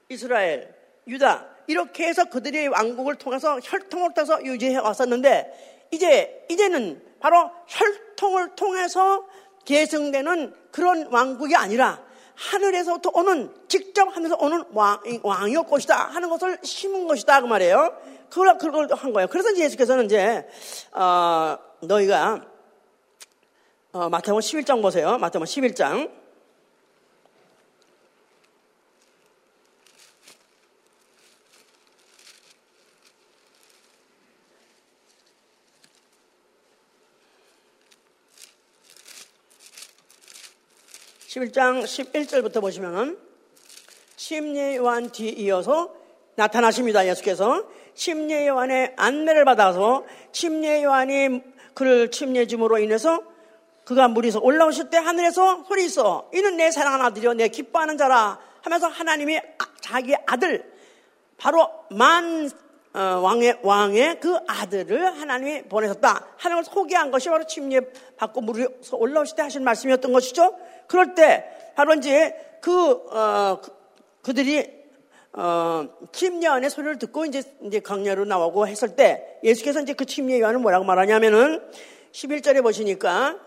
Speaker 1: 이스라엘, 유다 이렇게 해서 그들의 왕국을 통해서 혈통을 통해서 유지해 왔었는데 이제, 이제는 바로 혈통을 통해서 계승되는 그런 왕국이 아니라 하늘에서부터 오는, 직접 하늘에서 오는 왕, 왕이올 것이다 하는 것을 심은 것이다. 그 말이에요. 그걸, 그걸 한 거예요. 그래서 예수께서는 이제, 어, 너희가, 어, 마태복음 11장 보세요. 마태복음 11장. 11장 11절부터 보시면은 침례 요한 뒤 이어서 나타나십니다. 예수께서 침례 요한의 안내를 받아서 침례 요한이 그를 침례 줌으로 인해서 그가 물에서 올라오실 때 하늘에서 소리 있어. 이는 내 사랑하는 아들이요. 내 기뻐하는 자라 하면서 하나님이 아, 자기 아들, 바로 만 어, 왕의, 왕의 그 아들을 하나님이 보내셨다. 하나님을 소개한 것이 바로 침례 받고 물에서 올라오실 때 하신 말씀이었던 것이죠. 그럴 때 바로 이제 그, 어, 그 들이 어, 침례안의 소리를 듣고 이제 이제 강야로 나오고 했을 때 예수께서 이제 그 침례 요한을 뭐라고 말하냐면은 11절에 보시니까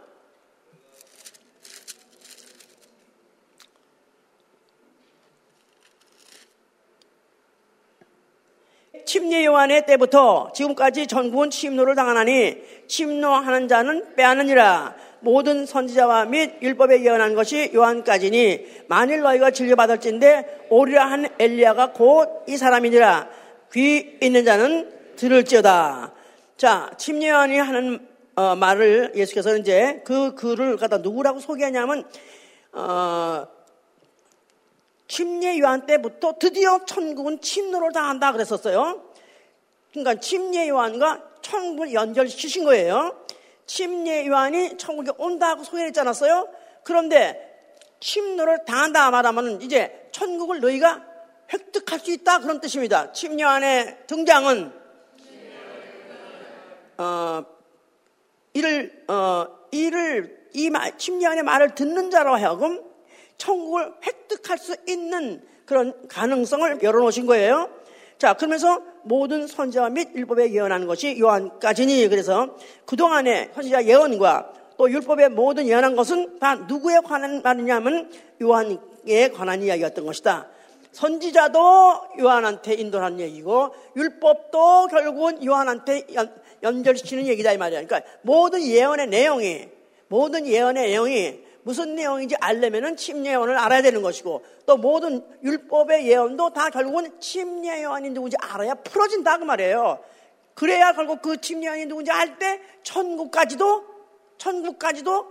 Speaker 1: 침례 요한의 때부터 지금까지 전국은 침노를 당하나니 침노하는 자는 빼앗느니라 모든 선지자와 및 율법에 예언한 것이 요한까지니 만일 너희가 진료받을진데 오리라 한 엘리야가 곧 이 사람이니라 귀 있는 자는 들을지어다. 자, 침례 요한이 하는 어, 말을 예수께서 이제 그 글을 갖다 누구라고 소개하냐면 어, 침례 요한 때부터 드디어 천국은 침노를 당한다 그랬었어요. 그러니까 침례 요한과 천국을 연결시키신 거예요. 침례 요한이 천국에 온다고 소개를 했지 않았어요? 그런데 침노를 당한다 말하면 이제 천국을 너희가 획득할 수 있다 그런 뜻입니다. 침례안의 등장은 어, 이를 어, 이를 이 말, 침례안의 말을 듣는 자로 하여금 천국을 획득할 수 있는 그런 가능성을 열어놓으신 거예요. 자, 그러면서 모든 선지자 및 율법에 예언하는 것이 요한까지니 그래서 그동안의 선지자 예언과 또 율법의 모든 예언한 것은 다 누구에 관한 말이냐면 요한에 관한 이야기였던 것이다. 선지자도 요한한테 인도하는 얘기고 율법도 결국은 요한한테 연, 결시키는 얘기다 이 말이야. 그러니까 모든 예언의 내용이 모든 예언의 내용이 무슨 내용인지 알려면은 침례 요한을 알아야 되는 것이고 또 모든 율법의 예언도 다 결국은 침례 요한이 누군지 알아야 풀어진다 그 말이에요. 그래야 결국 그 침례 요한이 누군지 알 때 천국까지도 천국까지도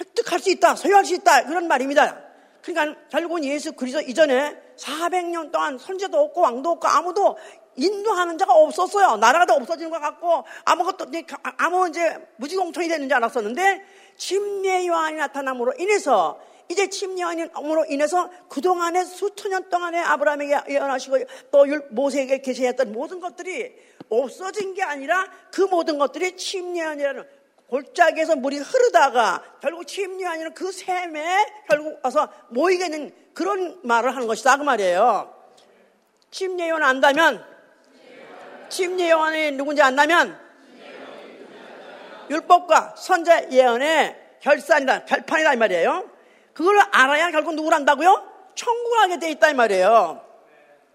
Speaker 1: 획득할 수 있다, 소유할 수 있다 그런 말입니다. 그러니까 결국은 예수 그리스도 이전에 400년 동안 선제도 없고 왕도 없고 아무도 인도하는 자가 없었어요. 나라가 다 없어지는 것 같고 아무것도 아무 이제 무지공통이 되는 줄 알았었는데 침례 요한이 나타남으로 인해서 이제 침례 요한으로 인해서 그동안에 수천 년 동안에 아브라함에게 예언하시고 또 모세에게 계시했던 모든 것들이 없어진 게 아니라 그 모든 것들이 침례 요한이라는 골짜기에서 물이 흐르다가 결국 침례 요한이라는 그 샘에 결국 와서 모이게 된 그런 말을 하는 것이다 그 말이에요. 침례 요한 안다면 침례 요한이 누군지 안다면 율법과 선자 예언의 결산이다, 결판이다 이 말이에요. 그걸 알아야 결국 누구를 안다고요? 천국을 하게 돼 있다 이 말이에요.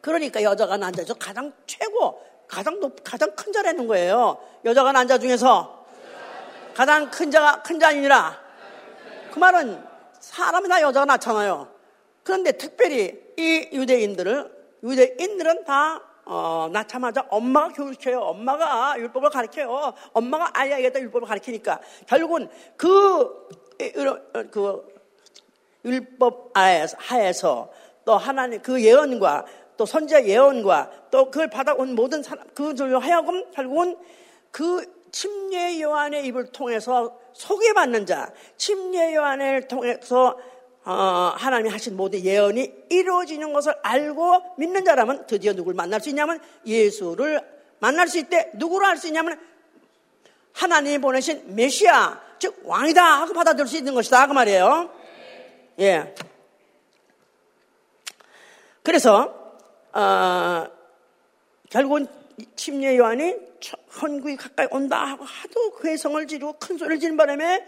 Speaker 1: 그러니까 여자가 난자 중 가장 최고, 가장 높, 가장 큰 자라는 거예요. 여자가 난자 중에서 가장 큰 자가 큰 자니라. 그 말은 사람이 다 여자가 낳잖아요. 그런데 특별히 이 유대인들을 유대인들은 다 어, 낳자마자 엄마가 교육시켜요. 엄마가 율법을 가르쳐요. 엄마가 알야야겠다 율법을 가르치니까. 결국은 그, 그 율법 하에서 또 하나님 그 예언과 또 선지자 예언과 또 그걸 받아온 모든 사람, 그들로 하여금 결국은 그 침례 요한의 입을 통해서 소개받는 자, 침례 요한을 통해서 어, 하나님이 하신 모든 예언이 이루어지는 것을 알고 믿는 자라면 드디어 누구를 만날 수 있냐면 예수를 만날 수 있대 누구를 알 수 있냐면 하나님이 보내신 메시아 즉 왕이다 하고 받아들일 수 있는 것이다 그 말이에요. 예. 그래서 어, 결국은 침례 요한이 헌구이 가까이 온다 하고 하도 괴성을 지르고 큰 소리를 지른 바람에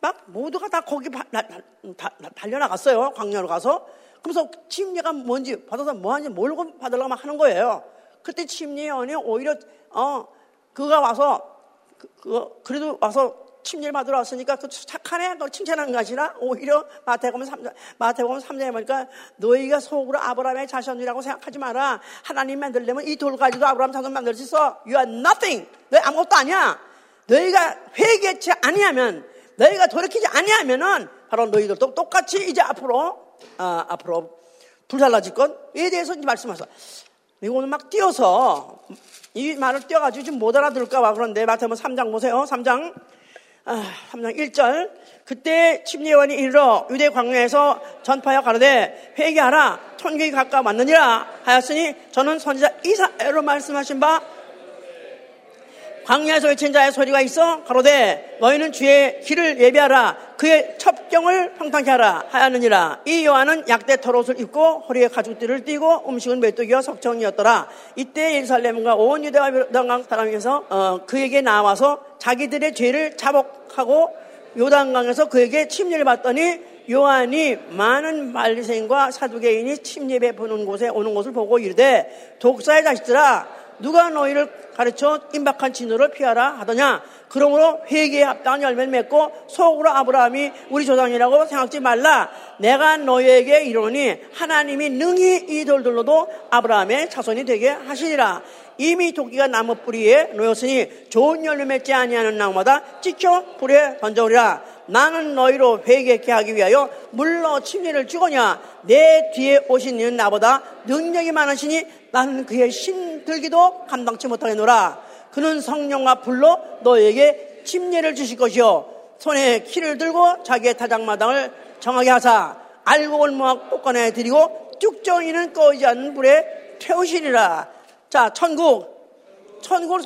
Speaker 1: 막 모두가 다 거기 바, 나, 다, 달려나갔어요. 광야로 가서. 그러면서 침례가 뭔지 받아서 뭐하는지 몰고 받으려고 막 하는 거예요. 그때 침례원이 오히려 어 그가 와서 그, 그 그래도 와서 침례를 받으러 왔으니까 그 착하네 그걸 칭찬하는 것이라 오히려 마태복음 3장 마태복음 3장에 보니까 너희가 속으로 아브라함의 자손이라고 생각하지 마라 하나님 만들려면 이 돌 가지고 아브라함 자손 만들 수 있어 You are nothing 너희 아무것도 아니야 너희가 회개치 아니하면 너희가 돌이키지 아니하면은 바로 너희들도 똑같이 이제 앞으로 아, 앞으로 불살라질 것에 대해서 이제 말씀하셔. 이거 오늘 막 뛰어서 이 말을 뛰어가지고 지금 못 알아들을까 봐 그런데 마태복음 3장 보세요. 3장 아, 3장 1절 그때 침례원이 이르러 유대 광야에서 전파하여 가로되 회개하라 천국이 가까워 왔느니라 하였으니 저는 선지자 이사야로 말씀하신 바 광야에서 외친 자의 소리가 있어? 가로되 너희는 주의 길을 예비하라. 그의 첩경을 평탄케 하라 하였느니라. 이 요한은 약대 털옷을 입고 허리에 가죽띠를 띠고 음식은 메뚜기와 석청이었더라. 이때 예루살렘과 온 유대와 요단강 사람에서 어, 그에게 나와서 자기들의 죄를 자복하고 요단강에서 그에게 침례를 받더니 요한이 많은 말리생과 사두개인이 침례 베푸는 곳에 오는 것을 보고 이르되 독사의 자식들아 누가 너희를 가르쳐 임박한 진노를 피하라 하더냐? 그러므로 회개에 합당한 열매를 맺고 속으로 아브라함이 우리 조상이라고 생각지 말라. 내가 너희에게 이르니 하나님이 능히 이 돌들로도 아브라함의 자손이 되게 하시리라. 이미 도끼가 나무 뿌리에 놓였으니 좋은 열매 맺지 아니하는 나무마다 찍혀 불에 던져오리라. 나는 너희로 회개케 하기 위하여 물러 침례를 주거냐 내 뒤에 오신 이는 나보다 능력이 많으시니 나는 그의 신들기도 감당치 못하겠노라 그는 성령과 불로 너에게 침례를 주실 것이요 손에 키를 들고 자기의 타작마당을 정하게 하사 알고 올무학 꽃간에 드리고 쭉정이는 꺼지 않는 불에 태우시리라. 자, 천국. 천국을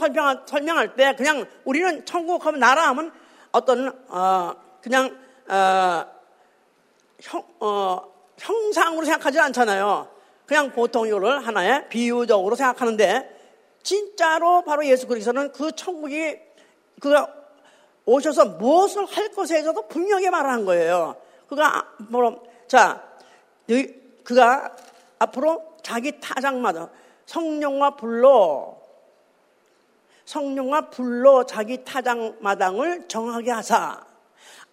Speaker 1: 설명할 때 그냥 우리는 천국 하면 나라 하면 어떤, 어, 그냥, 어, 형, 어, 형상으로 생각하지 않잖아요. 그냥 보통 이거를 하나의 비유적으로 생각하는데 진짜로 바로 예수 그리스도는 그 천국이 그가 오셔서 무엇을 할 것에 대해서도 분명히 말하는 거예요. 그가 뭐 자, 그가 앞으로 자기 타작마다 성령과 불로 성령과 불로 자기 타작마당을 정하게 하사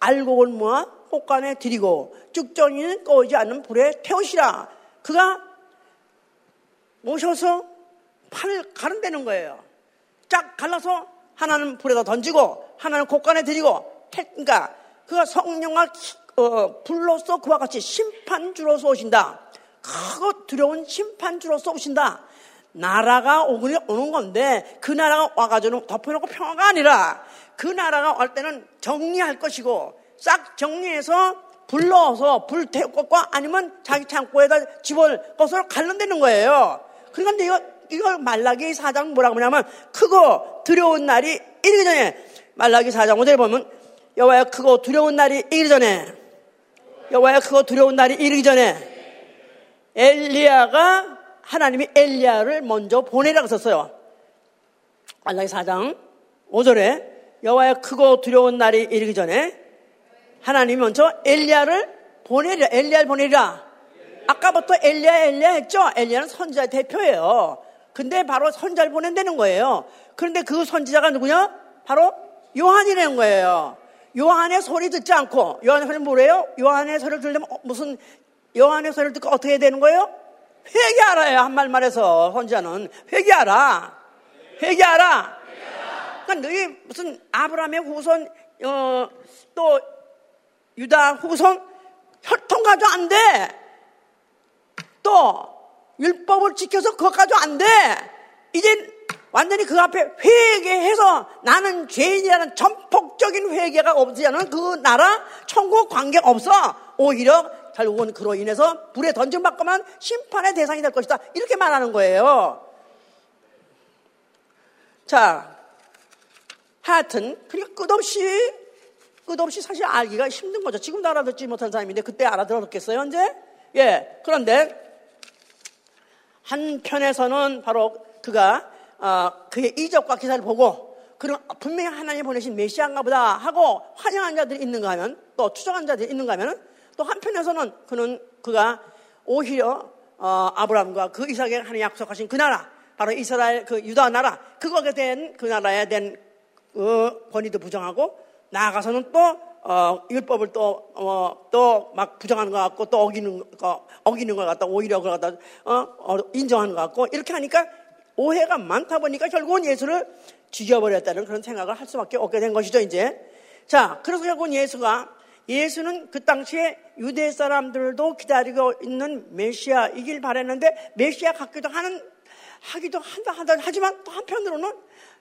Speaker 1: 알곡을 모아 꽃간에 드리고 쭉정이는 꺼지 않는 불에 태우시라. 그가 오셔서 팔을 가른다는 거예요. 쫙 갈라서 하나는 불에다 던지고 하나는 곳간에 드리고 그러니까 그가 성령과 어, 불로서 그와 같이 심판주로서 오신다. 크고 두려운 심판주로서 오신다. 나라가 오는 건데 그 나라가 와가지고 덮어놓고 평화가 아니라 그 나라가 올 때는 정리할 것이고 싹 정리해서 불러서 불태울 것과 아니면 자기 창고에다 집을 것을 갈른다는 거예요. 그런데 이거 이걸 말라기 사장 뭐라고 하냐면 크고 두려운 날이 이르기 전에 말라기 사장 5절에 보면 여호와의 크고 두려운 날이 이르기 전에 여호와의 크고 두려운 날이 이르기 전에 엘리야가 하나님이 엘리야를 먼저 보내라고 썼어요. 말라기 사장 5절에 여호와의 크고 두려운 날이 이르기 전에 하나님이 먼저 엘리야를 보내리라. 엘리야를 보내리라. 아까부터 엘리야 엘리야 했죠? 엘리야는 선지자 대표예요. 근데 바로 선자를 보낸다는 거예요. 그런데 그 선지자가 누구냐? 바로 요한이라는 거예요. 요한의 소리 듣지 않고 요한의 소리 뭐래요? 요한의 소리를 들으면 어, 무슨 요한의 소리를 듣고 어떻게 되는 거예요? 회개하라요. 한 말 말해서 선지자는 회개하라. 회개하라. 그러니까 너희 무슨 아브라함의 후손 어, 또 유다 후손 혈통 가지고 안 돼. 또 율법을 지켜서 그것 가지고 안 돼. 이제 완전히 그 앞에 회개해서 나는 죄인이라는 전폭적인 회개가 없지 않은 그 나라 천국 관계 없어. 오히려 결국은 그로 인해서 불에 던져받고만 심판의 대상이 될 것이다. 이렇게 말하는 거예요. 자, 하여튼 그러니까 끝없이 끝없이 사실 알기가 힘든 거죠. 지금도 알아듣지 못한 사람인데 그때 알아들었겠어요, 현재? 예. 그런데 한편에서는 바로 그가 어, 그의 이적과 기사를 보고 그런 분명히 하나님 보내신 메시아인가 보다 하고 환영한 자들이 있는가 하면 또 추정한 자들이 있는가 하면 또 한편에서는 그는 그가 오히려 어, 아브라함과 그 이삭에게 하나님 약속하신 그 나라 바로 이스라엘 그 유다 나라 그거에 대한 그 나라에 대한 그 권위도 부정하고 나아가서는 또 어, 율법을 또, 어, 또 막 부정하는 것 같고 또 어기는 거, 어기는 것 같다. 오히려 그걸 갖다, 어, 어, 인정하는 것 같고 이렇게 하니까 오해가 많다 보니까 결국은 예수를 죽여버렸다는 그런 생각을 할 수밖에 없게 된 것이죠, 이제. 자, 그래서 결국은 예수가, 예수는 그 당시에 유대 사람들도 기다리고 있는 메시아이길 바랬는데 메시아 같기도 하는, 하기도 한다, 한다, 하지만 또 한편으로는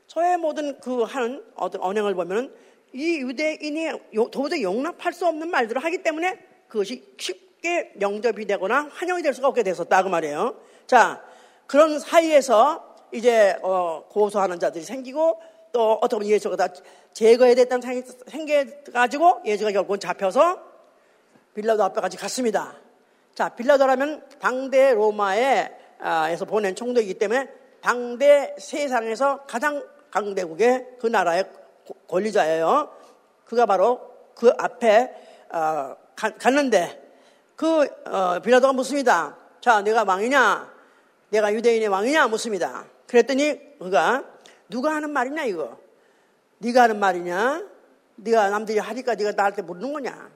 Speaker 1: 저의 모든 그 하는 어떤 언행을 보면은 이 유대인이 도저히 용납할 수 없는 말들을 하기 때문에 그것이 쉽게 영접이 되거나 환영이 될 수가 없게 됐었다 그 말이에요. 자 그런 사이에서 이제 어, 고소하는 자들이 생기고 또 어떤 예수가 다 제거해야 됐다는 생겨가지고 예수가 결국은 잡혀서 빌라도 앞에까지 갔습니다. 자 빌라도라면 당대 로마에서 아, 보낸 총독이기 때문에 당대 세상에서 가장 강대국의 그 나라의 권리자예요. 그가 바로 그 앞에 어, 가, 갔는데 그 어, 빌라도가 묻습니다. 자, 내가 왕이냐? 내가 유대인의 왕이냐? 묻습니다. 그랬더니 그가 누가 하는 말이냐 이거? 네가 하는 말이냐? 네가 남들이 하니까 네가 나한테 묻는 거냐?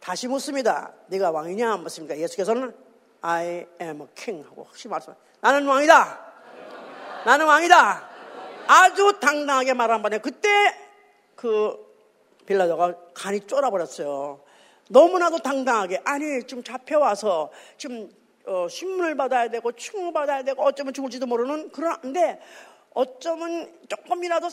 Speaker 1: 다시 묻습니다. 네가 왕이냐? 묻습니까? 예수께서는 I am a king 하고 확실히 말씀. 나는 왕이다. 나는 왕이다. 아주 당당하게 말 한 번에 그때 그 빌라도가 간이 쫄아버렸어요. 너무나도 당당하게 아니 지금 잡혀와서 지금 어, 신문을 받아야 되고 충을 받아야 되고 어쩌면 죽을지도 모르는 그런데 어쩌면 조금이라도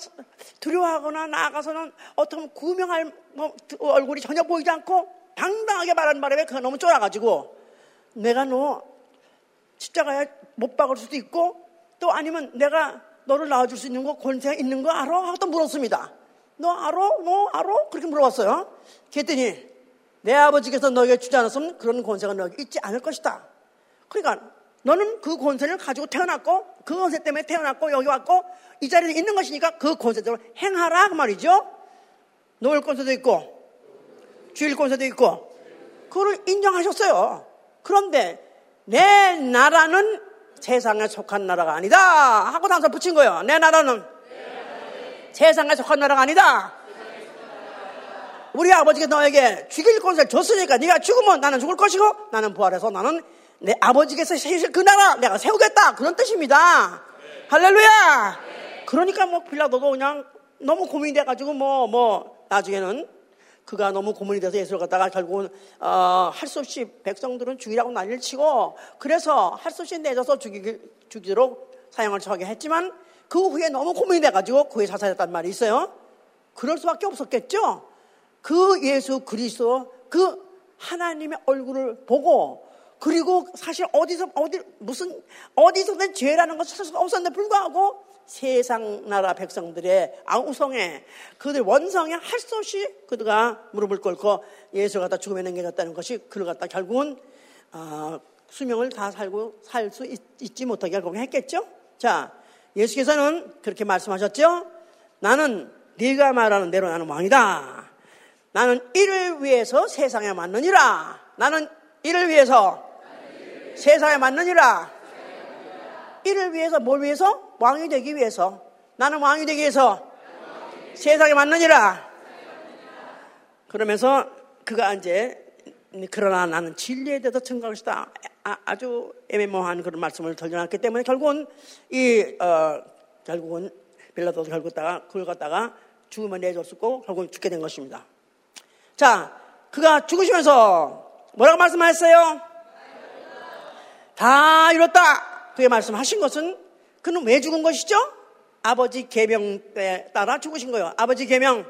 Speaker 1: 두려워하거나 나아가서는 어떤 구명할 뭐, 얼굴이 전혀 보이지 않고 당당하게 말하는 바람에 그가 너무 쫄아가지고 내가 너 십자가에 못 박을 수도 있고 또 아니면 내가 너를 낳아줄 수 있는 거 권세가 있는 거 알아? 하고 또 물었습니다. 너 알아? 너 알아? 그렇게 물어봤어요. 그랬더니 내 아버지께서 너에게 주지 않았으면 그런 권세가 너에게 있지 않을 것이다. 그러니까 너는 그 권세를 가지고 태어났고 그 권세 때문에 태어났고 여기 왔고 이 자리에 있는 것이니까 그 권세대로 행하라 그 말이죠. 놓을 권세도 있고 주일 권세도 있고 그걸 인정하셨어요. 그런데 내 나라는 세상에 속한 나라가 아니다 하고 단서 붙인 거예요. 내 나라는 세상에 속한 나라가 아니다. 우리 아버지가 너에게 죽일 권세를 줬으니까 네가 죽으면 나는 죽을 것이고 나는 부활해서 나는 내 아버지께서 세실 그 나라 내가 세우겠다 그런 뜻입니다. 할렐루야. 그러니까 뭐 빌라도도 그냥 너무 고민이 돼가지고 뭐뭐 뭐 나중에는 그가 너무 고문이 돼서 예수를 갖다가 결국은 어, 할 수 없이 백성들은 죽이라고 난리를 치고 그래서 할 수 없이 내줘서 죽이, 죽이도록 사형을 처하게 했지만 그 후에 너무 고민이 돼가지고 그에 자살했단 말이 있어요. 그럴 수밖에 없었겠죠. 그 예수 그리스도 그 하나님의 얼굴을 보고 그리고 사실 어디서 어디 무슨 어디서든 죄라는 것은 없었는데 불구하고 세상 나라 백성들의 아우성에 그들 원성에 할 수 없이 그들가 무릎을 꿇고 예수를 갖다 죽음에 넘겨졌다는 것이 그를 갖다 결국은 어, 수명을 다 살고 살 수 있지 못하게 결국 했겠죠. 자, 예수께서는 그렇게 말씀하셨죠. 나는 네가 말하는 대로 나는 왕이다. 나는 이를 위해서 세상에 맞느니라. 나는 이를 위해서 세상에 맞느니라. 이를 위해서 뭘 위해서? 왕이 되기 위해서. 나는 왕이 되기 위해서 세상에 맞느니라. 그러면서 그가 이제 그러나 나는 진리에 대해서 증거할 것이다. 아, 주 애매모호한 그런 말씀을 던져놨기 때문에 결국은 이 어, 결국은 빌라도도 결국 다가 그걸 갖다가 죽음을 내줬었고 결국 죽게 된 것입니다. 자, 그가 죽으시면서 뭐라고 말씀하셨어요? 다 이뤘다. 그게 말씀하신 것은 그는 왜 죽은 것이죠? 아버지 계명에 따라 죽으신 거예요. 아버지 계명.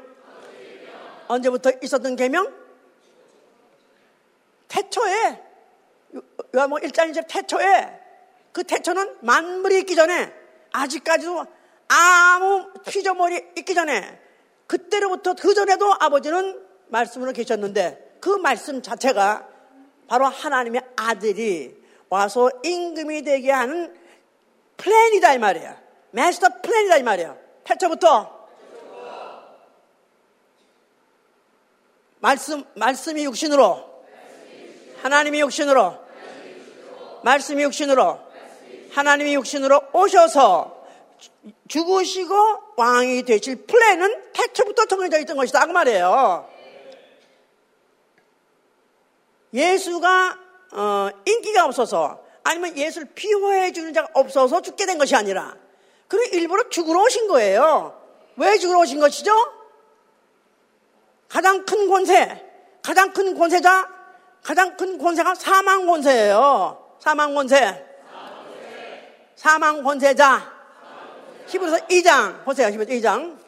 Speaker 1: 언제부터 있었던 계명? 태초에 요한복 1장 1절 태초에 그 태초는 만물이 있기 전에 아직까지도 아무 피조물이 있기 전에 그때로부터 그 전에도 아버지는 말씀으로 계셨는데 그 말씀 자체가 바로 하나님의 아들이 와서 임금이 되게 하는 플랜이다 이 말이야. 마스터 플랜이다 이 말이야. 태초부터 말씀 말씀이 육신으로 하나님이 육신으로 말씀이 육신으로 하나님이 육신으로 오셔서 죽으시고 왕이 되실 플랜은 태초부터 정해져 있던 것이다 그 말이에요. 예수가 어, 인기가 없어서 아니면 예수를 비호해 주는 자가 없어서 죽게 된 것이 아니라 그래 일부러 죽으러 오신 거예요. 왜 죽으러 오신 것이죠? 가장 큰 권세, 가장 큰 권세자, 가장 큰 권세가 사망 권세예요. 사망 권세. 사망 권세자. 히브리서 2장 보세요. 히브리서 2장.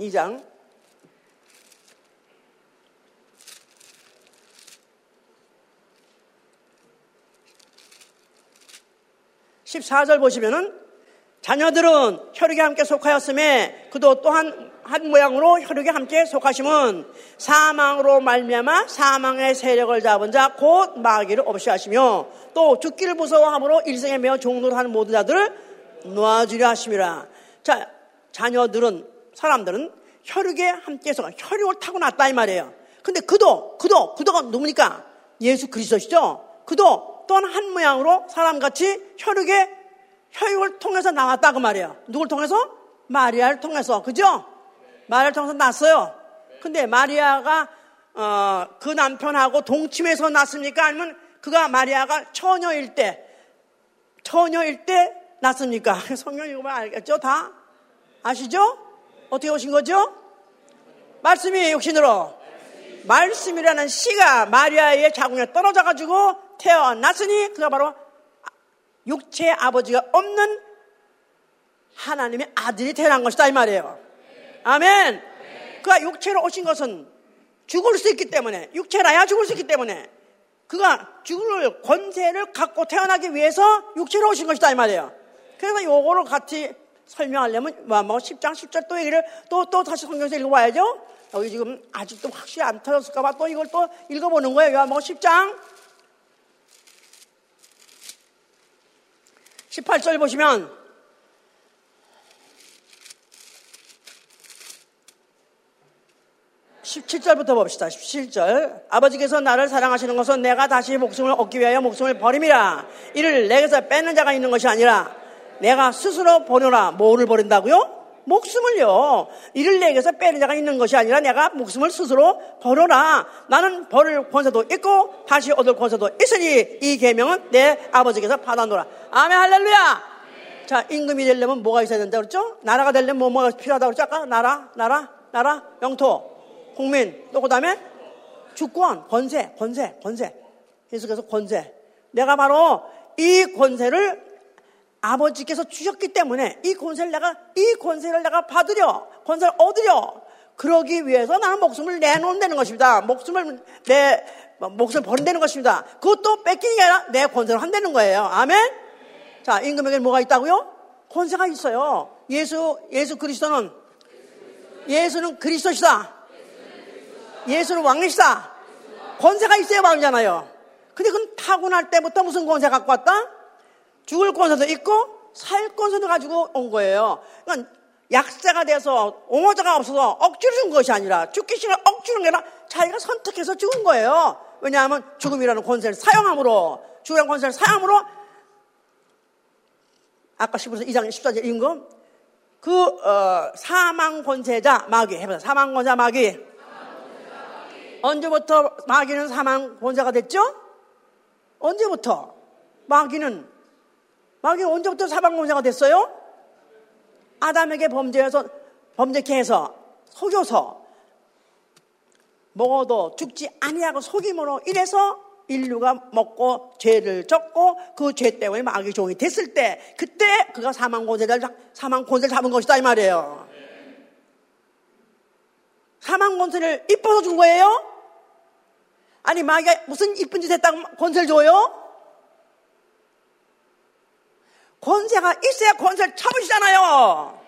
Speaker 1: 2장. 14절 보시면은 자녀들은 혈육에 함께 속하였음에 그도 또한 한 모양으로 혈육에 함께 속하심은 사망으로 말미암아 사망의 세력을 잡은 자 곧 마귀를 없이 하시며 또 죽기를 무서워함으로 일생에 매어 종로를 하는 모든 자들을 놓아주려 하심이라. 자, 자녀들은 사람들은 혈육에 함께 속하 혈육을 타고 났다 이 말이에요. 근데 그도 그도 그도가 누굽니까? 예수 그리스도시죠. 그도 또한 한 모양으로 사람같이 혈육의 혈육을 통해서 나왔다 그 말이에요. 누굴 통해서? 마리아를 통해서. 그죠? 마리아를 통해서 났어요. 근데 마리아가 어, 그 남편하고 동침해서 났습니까? 아니면 그가 마리아가 처녀일 때 처녀일 때 났습니까? 성경 읽으면 알겠죠? 다 아시죠? 어떻게 오신 거죠? 말씀이 육신으로 말씀이라는 씨가 마리아의 자궁에 떨어져가지고 태어났으니 그가 바로 육체의 아버지가 없는 하나님의 아들이 태어난 것이다 이 말이에요. 아멘. 그가 육체로 오신 것은 죽을 수 있기 때문에 육체라야 죽을 수 있기 때문에 그가 죽을 권세를 갖고 태어나기 위해서 육체로 오신 것이다 이 말이에요. 그래서 요거를 같이 설명하려면 뭐 10장 10절 또 얘기를 또 또 다시 성경에서 읽어봐야죠. 여기 지금 아직도 확실히 안 터졌을까봐 또 이걸 또 읽어보는 거예요. 요한복음 10장 18절 보시면 17절부터 봅시다. 17절. 아버지께서 나를 사랑하시는 것은 내가 다시 목숨을 얻기 위하여 목숨을 버림이라. 이를 내게서 뺏는 자가 있는 것이 아니라 내가 스스로 버려라. 뭐를 버린다고요? 목숨을요. 이를 내게서 빼는 자가 있는 것이 아니라 내가 목숨을 스스로 버려라. 나는 버릴 권세도 있고 다시 얻을 권세도 있으니 이 계명은 내 아버지께서 받아놓으라. 아멘 할렐루야. 자, 임금이 되려면 뭐가 있어야 된다 그랬죠? 나라가 되려면 뭐, 뭐가 필요하다고 그랬죠? 아까 나라, 나라, 나라, 영토. 국민, 또 그 다음에 주권, 권세, 권세, 권세. 계속해서 권세. 내가 바로 이 권세를 아버지께서 주셨기 때문에 이 권세를 내가, 이 권세를 내가 받으려, 권세를 얻으려, 그러기 위해서 나는 목숨을 내놓는다는 것입니다. 목숨을, 내, 목숨을 버린다는 것입니다. 그것도 뺏기는 게 아니라 내 권세를 한다는 거예요. 아멘? 자, 임금에게 뭐가 있다고요? 권세가 있어요. 예수, 예수 그리스도는, 예수는 그리스도시다. 예수는 왕이시다. 권세가 있어야 왕이잖아요. 근데 그건 타고날 때부터 무슨 권세 갖고 왔다? 죽을 권세도 있고 살 권세도 가지고 온 거예요. 그러니까 약자가 돼서 옹호자가 없어서 억지로 준 것이 아니라 죽기 싫어 억지로 게 아니라 자기가 선택해서 죽은 거예요. 왜냐하면 죽음이라는 권세를 사용함으로 죽으라는 권세를 사용함으로 아까 10에서 2장 14절 읽은 거 그, 어, 사망 권세자 마귀 해보자. 사망 권세자 마귀. 언제부터 마귀는 사망 권세가 됐죠? 언제부터? 마귀는 마귀 언제부터 권세가 됐어요? 아담에게 범죄해서 범죄케 해서 속여서 먹어도 죽지 아니하고 속임으로 이래서 인류가 먹고 죄를 졌고 그 죄 때문에 마귀 종이 됐을 때 그때 그가 사망 권세를 사망 권세를 잡은 것이다 이 말이에요. 사망 권세를 이뻐서 준 거예요? 아니 마귀가 무슨 이쁜 짓 했다고 권세를 줘요? 권세가 있어야 권세를 참으시잖아요.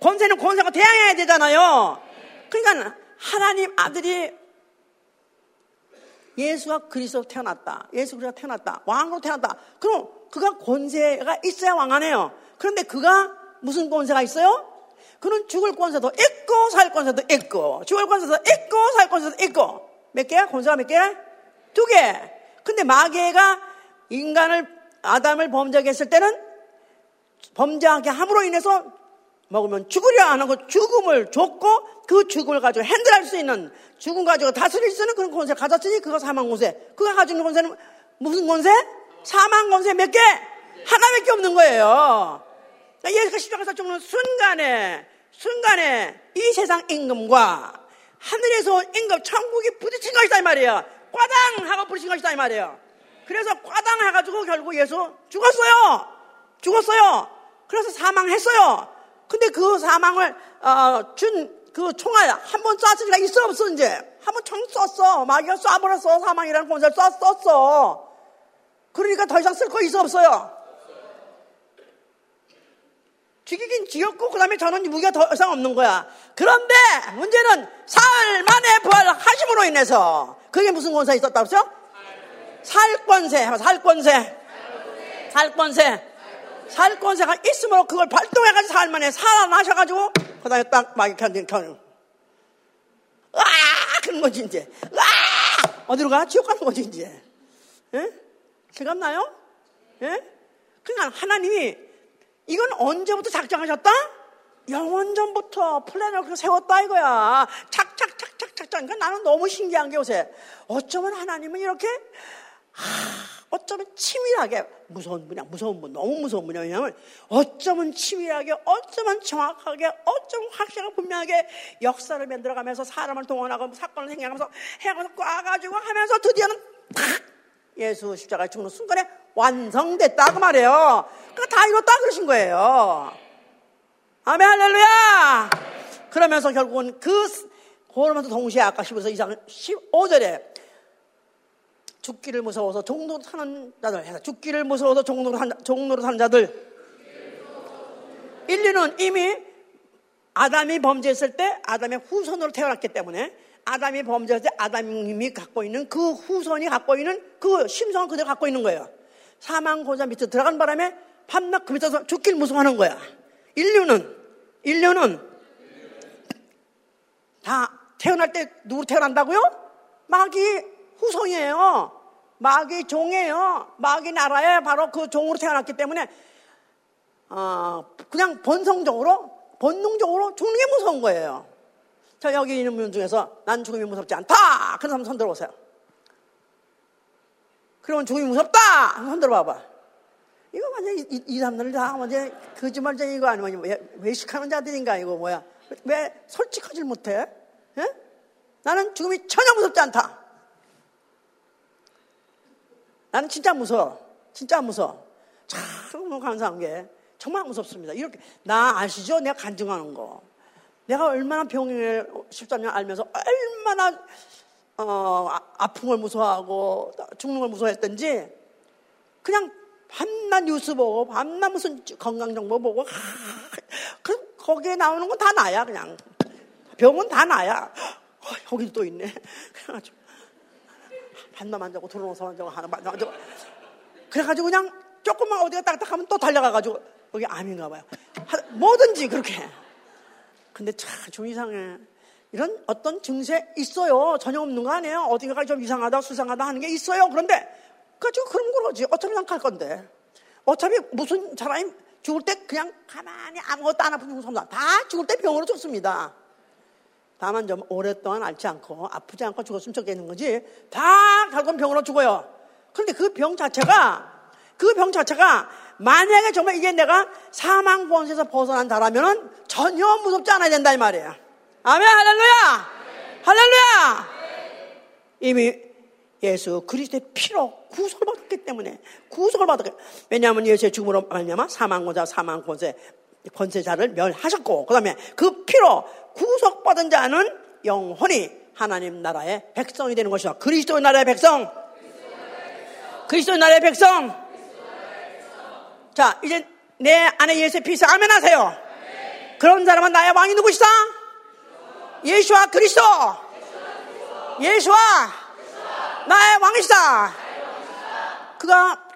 Speaker 1: 권세는 권세가 대항해야 되잖아요. 그러니까 하나님 아들이 예수가 그리스도 태어났다. 예수 그리스도가 태어났다. 왕으로 태어났다. 그럼 그가 권세가 있어야 왕하네요. 그런데 그가 무슨 권세가 있어요? 그는 죽을 권세도 있고 살 권세도 있고 죽을 권세도 있고 살 권세도 있고 몇 개야? 권세가 몇 개야? 두 개. 근데 마귀가 인간을 아담을 범죄하게 했을 때는 범죄하게 함으로 인해서 먹으면 죽으려 안 하고 죽음을 줬고 그 죽음을 가지고 핸들할 수 있는 죽음 가지고 다스릴 수 있는 그런 권세 를 가졌으니 그가 사망 권세. 그가 가지고 있는 권세는 무슨 권세? 사망 권세 몇 개? 하나밖에 없는 거예요. 예수가 십자가에서 죽는 순간에 순간에 이 세상 임금과 하늘에서 온 임금 천국이 부딪힌 것이다 이 말이에요. 꽈당 하고 부딪힌 것이다 이 말이에요. 그래서 꽈당 해가지고 결국 예수 죽었어요. 죽었어요. 그래서 사망했어요. 근데 그 사망을 어, 준그 총알 한번 리가 있어 없어 이제? 한 번 총 쐈어. 마귀가 쏴버렸어. 사망이라는 권세를 쐈, 썼어. 그러니까 더 이상 쓸 거 있어 없어요. 죽이긴 지었고 그 다음에 저는 무기가 더 이상 없는 거야. 그런데 문제는 사흘 만에 부활하심으로 인해서. 그게 무슨 권세 있었다고 했죠? 살권세. 살권세. 살권세 살 권세가 있으므로 그걸 발동해가지고 살만에 살아나셔가지고 그 다음에 딱 막이 견딘 견. 아! 그런 거지 이제. 아! 어디로 가? 지옥 가는 거지 이제. 예? 실감나요? 예? 그러니까 하나님이 이건 언제부터 작정하셨다? 영원 전부터 플랜을 그렇게 세웠다 이거야. 착착착착착착. 그러니까 나는 너무 신기한 게 요새 어쩌면 하나님은 이렇게 하, 어쩌면 치밀하게 무서운 분야, 무서운 분, 너무 무서운 분야. 왜냐하면 어쩌면 치밀하게, 어쩌면 정확하게, 어쩌면 확실하게 분명하게 역사를 만들어가면서 사람을 동원하고 사건을 생각하면서 해가면서 꽈가지고 하면서 드디어는 탁 예수 십자가에 죽는 순간에 완성됐다 그 말이에요. 그다 이뤘다 그러신 거예요. 아멘 할렐루야. 그러면서 결국은 그 그러면서 동시에 아까 10에서 2장 15절에 죽기를 무서워서 종로로 사는 자들 죽기를 무서워서 종로로 산, 종로로 사는 자들 인류는 이미 아담이 범죄했을 때 아담의 후손으로 태어났기 때문에 아담이 범죄했을 때 아담이 갖고 있는 그 후손이 갖고 있는 그 심성을 그대로 갖고 있는 거예요. 사망 고자 밑에 들어간 바람에 밤낮 그 밑에서 죽기를 무서워하는 거야. 인류는 인류는 다 태어날 때 누구 태어난다고요? 마귀 후손이에요. 마귀 종이에요. 마귀 나라에 바로 그 종으로 태어났기 때문에 어, 그냥 본성적으로 본능적으로 죽는 게 무서운 거예요. 자 여기 있는 분 중에서 난 죽음이 무섭지 않다. 그런 사람 손 들어보세요. 그러면 죽음이 무섭다. 손 들어봐봐. 이거 완전 이, 이, 이 사람들 다 완전 거짓말쟁이 이거 아니면 왜, 외식하는 자들인가 이거 뭐야? 왜 솔직하지 못해? 예? 나는 죽음이 전혀 무섭지 않다. 나는 진짜 무서워. 진짜 무서워. 참 감사한 게 정말 무섭습니다. 이렇게 나 아시죠? 내가 간증하는 거. 내가 얼마나 병을 13년 알면서 얼마나 어, 아, 아픔을 무서워하고 죽는 걸 무서워했던지 그냥 밤낮 뉴스 보고 밤낮 무슨 건강 정보 보고 하, 그 거기에 나오는 건 다 나야 그냥 병은 다 나야 어, 여기도 또 있네 그래가지고 반만 만져고 들어놓서 만져고 하나 만져고 그래가지고 그냥 조금만 어디가 딱딱하면 또 달려가가지고 여기 암인가 봐요. 뭐든지 그렇게. 근데 참 이상해. 이런 어떤 증세 있어요. 전혀 없는 거 아니에요. 어딘가가 좀 이상하다 수상하다 하는 게 있어요. 그런데 가지고 그런 거지 어차피 난 갈 건데. 어차피 무슨 사람이 죽을 때 그냥 가만히 아무것도 안 아픈 죽는 다 죽을 때 병으로 죽습니다 다만 좀 오랫동안 앓지 않고 아프지 않고 죽었으면 좋겠는 거지 다 결국은 병으로 죽어요. 그런데 그 병 자체가 그 병 자체가 만약에 정말 이게 내가 사망 권세에서 벗어난다라면 전혀 무섭지 않아야 된다 이 말이에요. 아멘 할렐루야 할렐루야 이미 예수 그리스도의 피로 구속을 받았기 때문에 구속을 받았기 왜냐하면 예수의 죽음으로 말미암아 사망 권세 사망 권세 권세자를 멸하셨고 그 다음에 그 피로 구속받은 자는 영혼이 하나님 나라의 백성이 되는 것이다. 그리스도의 나라의 백성. 그리스도의 나라의 백성. 자, 이제 내 안에 예수의 피서 아멘 하세요. 그런 사람은 나의 왕이 누구시다? 예수와 그리스도. 예수와 나의 왕이시다. 그가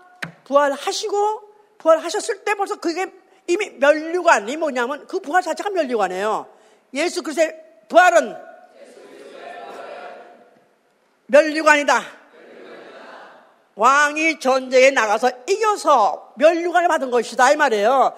Speaker 1: 부활하시고 부활하셨을 때 벌써 그게 이미 멸류관이 뭐냐면 그 부활 자체가 멸류관이에요. 예수 그리스도의 부활은 멸류관이다. 왕이 전쟁에 나가서 이겨서 멸류관을 받은 것이다 이 말이에요.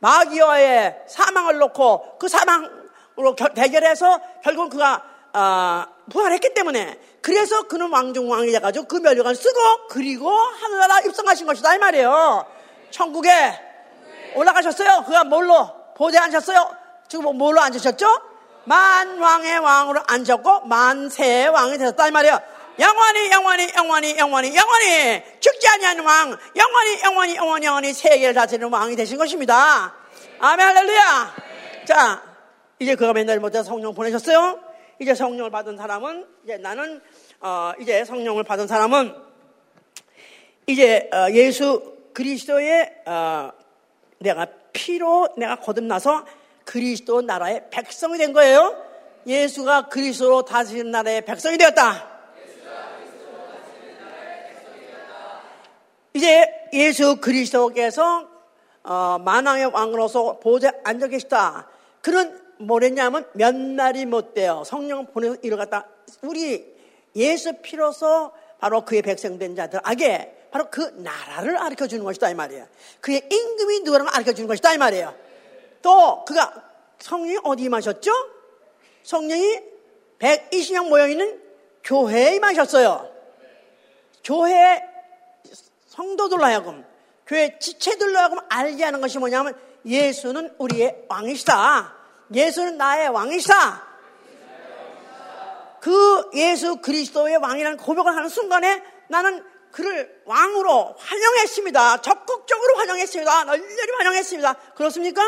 Speaker 1: 마귀와의 사망을 놓고 그 사망으로 대결해서 결국은 그가 어, 부활했기 때문에 그래서 그는 왕중 왕이 돼가지고 그 멸류관을 쓰고 그리고 하늘나라 입성하신 것이다 이 말이에요. 천국에 올라가셨어요. 그가 뭘로 보좌에 앉았어요. 지금 뭐 뭘로 앉으셨죠? 만왕의 왕으로 앉았고 만세의 왕이 되셨다 이 말이에요. 영원히 영원히 영원히 영원히 영원히 죽지 아니하는 왕 영원히 영원히 영원히 영원히 세계를 다스리는 왕이 되신 것입니다. 아멘 할렐루야. 자 이제 그가 맨날 못해 성령 보내셨어요. 이제 성령을 받은 사람은 이제 나는 어, 이제 성령을 받은 사람은 이제 어, 예수 그리스도의 어, 내가 피로 내가 거듭나서 그리스도 나라의 백성이 된 거예요. 예수가 그리스도로 다스리는 나라의 백성이 되었다. 이제 예수 그리스도께서 어, 만왕의 왕으로서 보좌에 앉아 계시다. 그런 뭐랬냐면 몇 날이 못 돼요. 성령 보내서 이뤄갔다. 우리 예수 피로서 바로 그의 백성된 자들에게 바로 그 나라를 가르쳐 주는 것이다 이 말이에요. 그의 임금이 누구라는 걸 가르쳐 주는 것이다 이 말이에요. 또 그가 성령이 어디 임하셨죠? 성령이 120명 모여 있는 교회에 임하셨어요. 교회 성도들로 하여금 교회 지체들로 하여금 알게 하는 것이 뭐냐면 예수는 우리의 왕이시다. 예수는 나의 왕이시다. 그 예수 그리스도의 왕이라는 고백을 하는 순간에 나는 그를 왕으로 환영했습니다. 적극적으로 환영했습니다. 널리 환영했습니다. 그렇습니까?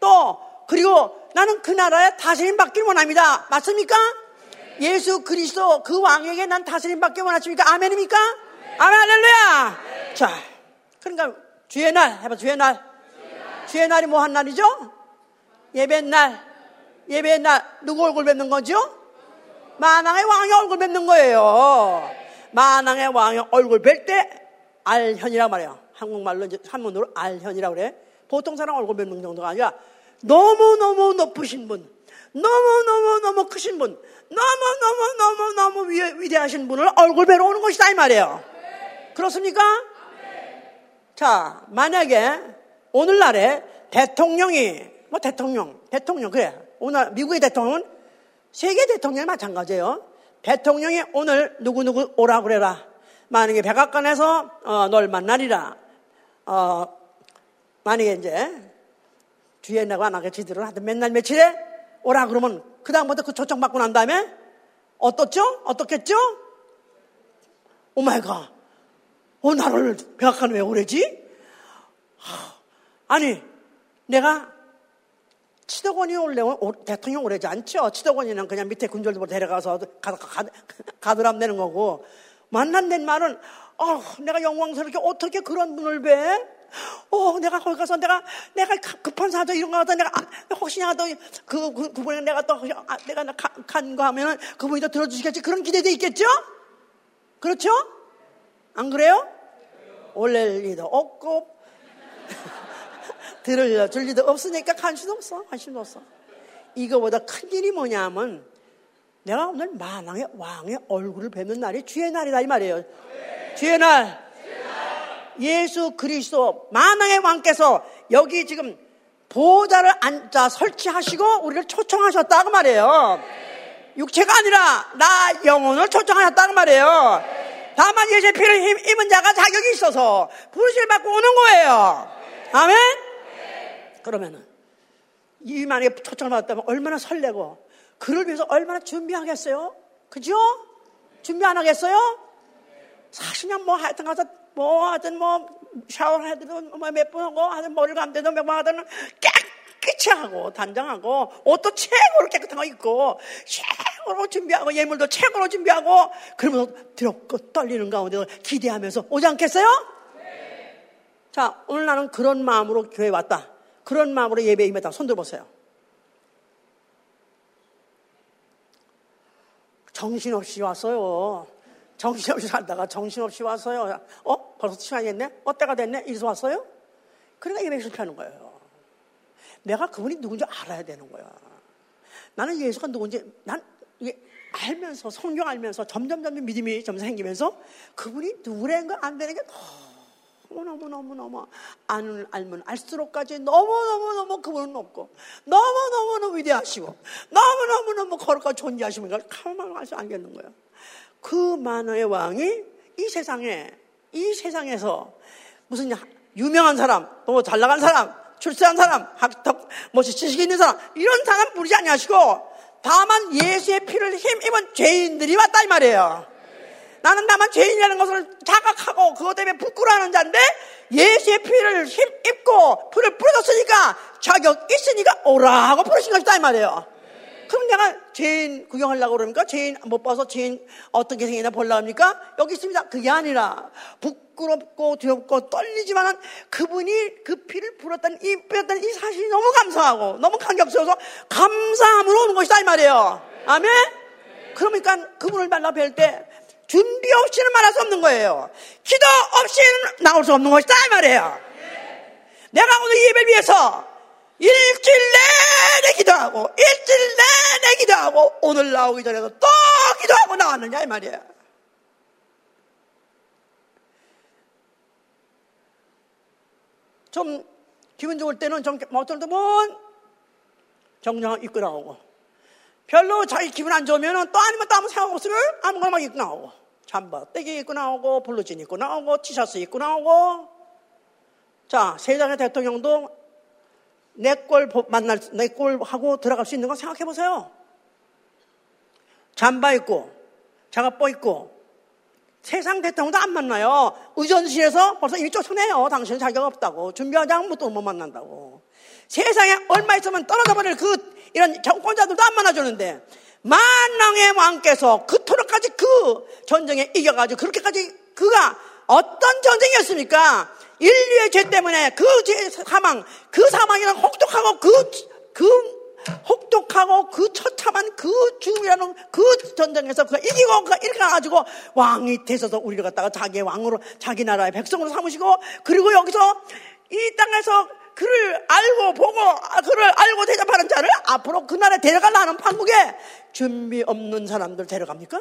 Speaker 1: 또 그리고 나는 그 나라의 다스림 받길 원합니다. 맞습니까? 예수 그리스도 그 왕에게 난 다스림 받기 원하십니까? 아멘입니까? 아멘 할렐루야. 자, 그러니까 주의 날 해봐 주의 날. 주의 날이 뭐 한 날이죠? 예배 날. 예배 날 누구 얼굴 뵙는 거죠? 만왕의 왕의 얼굴 뵙는 거예요. 만왕의 왕의 얼굴 뵐 때 알현이라 말해요. 한국말로 이제 한문으로 알현이라 그래. 보통 사람 얼굴 뵙는 정도가 아니라 너무너무 높으신 분, 너무너무너무 크신 분, 너무너무너무너무 위대하신 분을 얼굴 뵈러 오는 것이다 이 말이에요. 그렇습니까? 자, 만약에 오늘날에 대통령이 뭐 대통령, 대통령 그래. 오늘 미국의 대통령은 세계 대통령이 마찬가지예요. 대통령이 오늘 누구누구 오라 그래라. 만약에 백악관에서 어, 널 만나리라. 어, 만약에 이제 뒤에 내가 안 하겠지들은 하여튼 맨날 며칠에 오라 그러면 그다음부터 그 초청 받고 난 다음에 어떻죠? 어떻겠죠? Oh my God. 어, 나를 백악관 왜 오래지? 아니, 내가 치덕원이 올래면 대통령 오래지 않죠. 치덕원이는 그냥 밑에 군졸들 데려가서 가, 가, 가드람 내는 거고. 만난된 말은, 어, 내가 영광스럽게 어떻게 그런 분을 뵈? 어, 내가 거기 가서 내가, 내가 급한 사정 이런 거 하다 내가, 아, 혹시나 또 그, 그, 그분이 내가 또, 아, 내가 간거 하면은 그분이 또 들어주시겠지. 그런 기대도 있겠죠? 그렇죠? 안 그래요? 올릴 리도 없고, 들을 리도 없으니까 관심도 없어. 관심도 없어. 이거보다 큰 일이 뭐냐면, 내가 오늘 만왕의 왕의 얼굴을 뵙는 날이 주의 날이다 이 말이에요. 주의 날. 예수 그리스도 만왕의 왕께서 여기 지금 보좌를 앉아 설치하시고 우리를 초청하셨다고 말이에요. 육체가 아니라 나 영혼을 초청하셨다고 말이에요. 다만 예수의 피를 입은 자가 자격이 있어서 부르실 받고 오는 거예요. 아멘? 그러면은 이 만약에 초청을 받았다면 얼마나 설레고 그를 위해서 얼마나 준비하겠어요? 그죠? 준비 안 하겠어요? 사실 그냥 뭐 하여튼 가서 뭐 하든 뭐 샤워를 해도 뭐몇 번 하고 하든 머리를 감대도 몇번 하든 깨끗이 하고 단장하고 옷도 최고로 깨끗한 거 입고 최고로 준비하고 예물도 최고로 준비하고 그러면서 두렵고 떨리는 가운데 기대하면서 오지 않겠어요? 네. 자 오늘 나는 그런 마음으로 교회 왔다. 그런 마음으로 예배 임했다. 손 들어보세요. 정신없이 왔어요. 정신없이 살다가 정신없이 왔어요. 어? 벌써 시간이 됐네? 어, 때가 됐네? 이래서 왔어요? 그러니까 예배 실패하는 거예요. 내가 그분이 누군지 알아야 되는 거야. 나는 예수가 누군지, 난 알면서, 성경 알면서 점점 점점 믿음이 점 생기면서 그분이 누구라는 거안 되는 게 너무 너무너무너무 안 알면 알수록까지 너무너무너무 그분은 높고 너무너무너무 위대하시고 너무너무너무 거룩하고 존재하시는 걸 가만 알수 알겠는 거예요. 그 만화의 왕이 이 세상에 이 세상에서 무슨 유명한 사람, 또 잘 나간 사람, 출세한 사람, 학덕, 뭐 지식 있는 사람 이런 사람 부르지 아니하시고 다만 예수의 피를 힘입은 죄인들이 왔다 이 말이에요. 나는 다만 죄인이라는 것을 자각하고 그것 때문에 부끄러워하는 자인데 예수의 피를 힘입고 불을 뿌려줬으니까 자격 있으니까 오라고 부르신 것이다 이 말이에요. 그럼 내가 죄인 구경하려고 그러니까 죄인 못 봐서 죄인 어떻게 생기나 보려고 합니까? 여기 있습니다. 그게 아니라 부끄럽고 두렵고 떨리지만은 그분이 그 피를 불었다는 이, 뿌렸다는 이 사실이 너무 감사하고 너무 감격스러워서 감사함으로 오는 것이다 이 말이에요. 아멘? 그러니까 그분을 만나 뵐 때 준비 없이는 말할 수 없는 거예요. 기도 없이는 나올 수 없는 것이다 이 말이에요. 내가 오늘 예배를 위해서 일주일 내내 기도하고 일주일 내내 기도하고 오늘 나오기 전에도 또 기도하고 나왔느냐 이 말이에요. 좀 기분 좋을 때는 좀 어떤 때는 정장 입고 나오고 별로 자기 기분 안 좋으면 또 아니면 또 아무 생각 없으면 아무거나 막 입고 나오고 잠바 떼기 입고 나오고 블루진 입고 나오고 티셔츠 입고 나오고 자 세상의 대통령도 내 꼴 만날 내 꼴하고 들어갈 수 있는 거 생각해 보세요. 잠바 입고 장갑 입고 세상 대통령도 안 만나요. 의전실에서 벌써 이미 쫓아내요. 당신은 자격 없다고. 준비하지 않으면 또 못 만난다고. 세상에 얼마 있으면 떨어져 버릴 그 이런 정권자들도 안 만나주는데 만왕의 왕께서 그토록까지 그 전쟁에 이겨가지고 그렇게까지 그가 어떤 전쟁이었습니까? 인류의 죄 때문에 그 죄 사망, 그 사망이란 혹독하고 그, 그 혹독하고 그 처참한 그 죽음이라는 그 전쟁에서 그가 이기고 그가 이렇게 가지고 왕이 되셔서 우리를 갖다가 자기의 왕으로 자기 나라의 백성으로 삼으시고 그리고 여기서 이 땅에서 그를 알고 보고 그를 알고 대접하는 자를 앞으로 그 나라에 데려가려는 판국에 준비 없는 사람들 데려갑니까?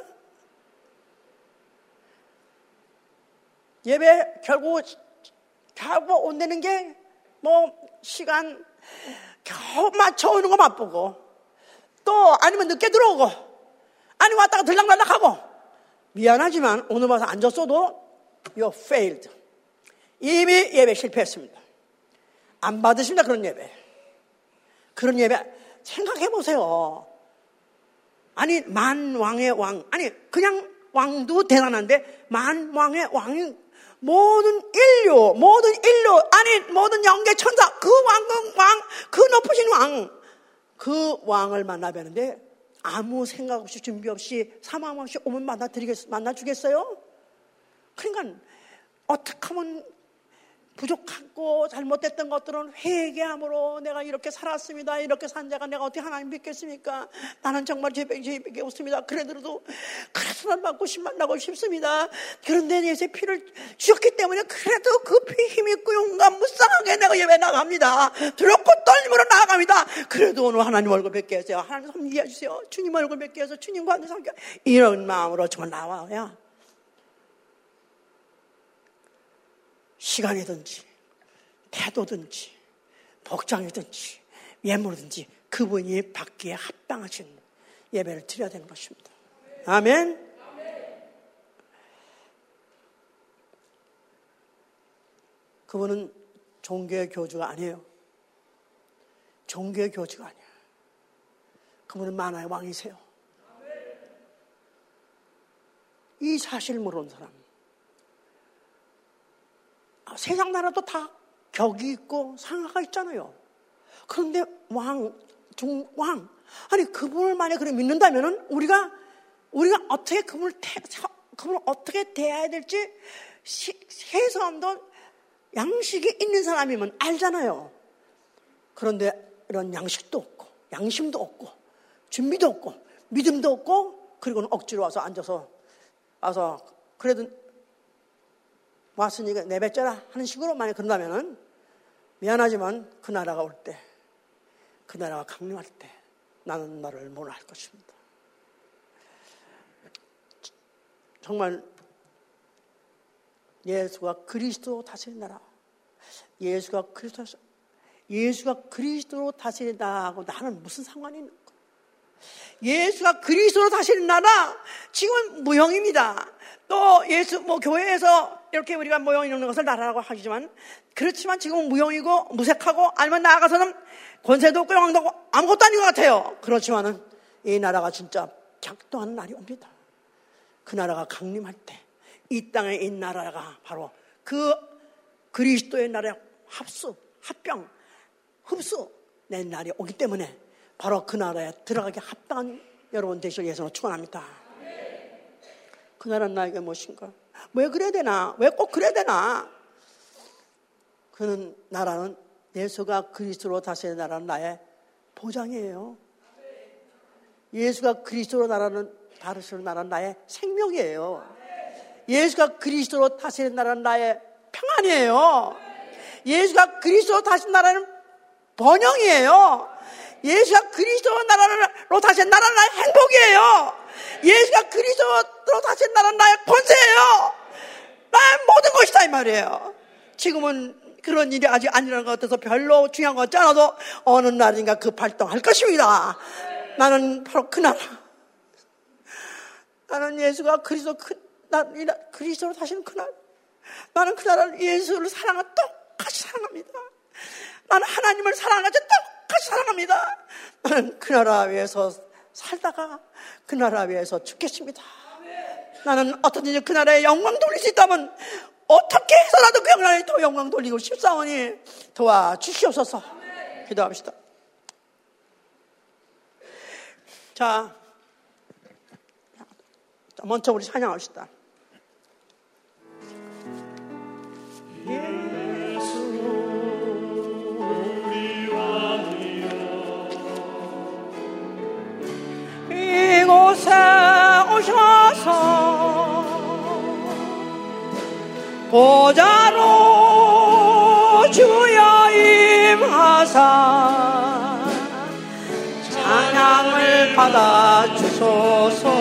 Speaker 1: 예배 결국 결국 온다는 게 뭐 시간 겨우 맞춰오는 거 맛보고 또 아니면 늦게 들어오고 아니 왔다가 들락날락하고. 미안하지만 오늘 와서 앉았어도 you failed. 이미 예배 실패했습니다. 안 받으십니다 그런 예배. 그런 예배 생각해 보세요. 아니 만왕의 왕. 아니 그냥 왕도 대단한데 만왕의 왕이 모든 인류, 모든 인류, 아니, 모든 영계 천사, 그 왕, 왕, 그 높으신 왕, 그 왕을 만나 뵈는데 아무 생각 없이 준비 없이 사망 없이 오면 만나 드리겠, 만나 주겠어요? 그러니까 어떻게 하면 부족하고 잘못됐던 것들은 회개함으로 내가 이렇게 살았습니다. 이렇게 산 자가 내가 어떻게 하나님 믿겠습니까? 나는 정말 죄밖에 죄밖에 없습니다. 그래도 그래서 받고 심 만나고 싶습니다. 그런데 예수의 피를 주셨기 때문에 그래도 그 피 힘있고 용감 무쌍하게 내가 예배 나갑니다. 두렵고 떨림으로 나아갑니다. 그래도 오늘 하나님 얼굴 뵙게 해주세요. 하나님 섬기해 주세요. 주님 얼굴 뵙게 해서 주님과 함께 이런 마음으로 정말 나와야 시간이든지 태도든지 복장이든지 예물이든지 그분이 받기에 합당하신 예배를 드려야 되는 것입니다. 아멘. 그분은 종교의 교주가 아니에요. 종교의 교주가 아니야. 그분은 만화의 왕이세요. 이 사실을 모르는 사람. 세상 나라도 다 격이 있고 상하가 있잖아요. 그런데 왕, 중, 왕. 아니, 그분을 만약 그래 믿는다면은 우리가, 우리가 어떻게 그분을, 태, 그분을 어떻게 대해야 될지 세상도 양식이 있는 사람이면 알잖아요. 그런데 이런 양식도 없고, 양심도 없고, 준비도 없고, 믿음도 없고, 그리고는 억지로 와서 앉아서, 와서, 그래도 왔으니까 내뱉자라 하는 식으로 만약 그런다면은 미안하지만 그 나라가 올 때, 그 나라가 강림할 때 나는 너를 몰할 것입니다. 정말 예수가 그리스도 다스린 나라, 예수가 그리스도 예수가 그리스도로 다스린 나라하고 나는 무슨 상관이 있는 가 예수가 그리스도로 다스린 나라 지금은 무형입니다. 또 예수 뭐 교회에서 이렇게 우리가 모형 있는 것을 나라라고 하지만 그렇지만 지금은 무형이고 무색하고 아니면 나아가서는 권세도 없고 영광도 없고 아무것도 아닌 것 같아요. 그렇지만은 이 나라가 진짜 작동하는 날이 옵니다. 그 나라가 강림할 때 이 땅에 이 나라가 바로 그 그리스도의 나라의 합수, 합병, 흡수 낸 날이 오기 때문에 바로 그 나라에 들어가기 합당한 여러분 되시길 위해서 축원합니다. 그 나라는 나에게 무엇인가? 왜 그래야 되나? 왜 꼭 그래야 되나? 그는 나라는 예수가 그리스도로 다스리는 나라는 나의 보장이에요. 예수가 그리스도로 나라는 다스리는 나라는 나의 생명이에요. 예수가 그리스도로 다스리는 나라는 나의 평안이에요. 예수가 그리스도로 다스리는 나라는 번영이에요. 예수가 그리스도 나라로 다시 나라는 나의 행복이에요. 예수가 그리스도로 다시 나라는 나의 권세예요. 나의 모든 것이다 이 말이에요. 지금은 그런 일이 아직 아니라는 것 같아서 별로 중요한 것 같지 않아도 어느 날인가 그 발동할 것입니다. 나는 바로 그 나라. 나는 예수가 그리스도 그, 나, 그리스도로 다시는 그날. 나는 그 나라를 예수를 사랑하 똑같이 사랑합니다. 나는 하나님을 사랑하지 똑같이 사랑합니다. 나는 그 나라 위에서 살다가 그 나라 위에서 죽겠습니다. 나는 어떤지 그 나라에 영광 돌릴 수 있다면 어떻게 해서라도 그 나라에 더 영광 돌리고 싶사오니 도와주시옵소서. 기도합시다. 자, 먼저 우리 찬양합시다. 이곳에 오셔서 보자로 주여 임하사 찬양을 받아 주소서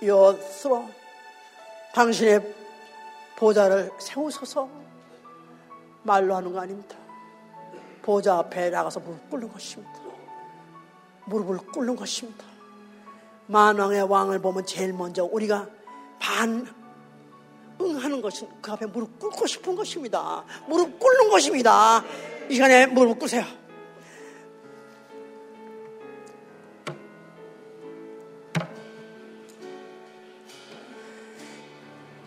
Speaker 1: 스로 당신의 보좌를 세우소서 말로 하는 거 아닙니다. 보좌 앞에 나가서 무릎 꿇는 것입니다. 무릎을 꿇는 것입니다. 만왕의 왕을 보면 제일 먼저 우리가 반 응하는 것은 그 앞에 무릎 꿇고 싶은 것입니다. 무릎 꿇는 것입니다. 이 시간에 무릎 꿇으세요.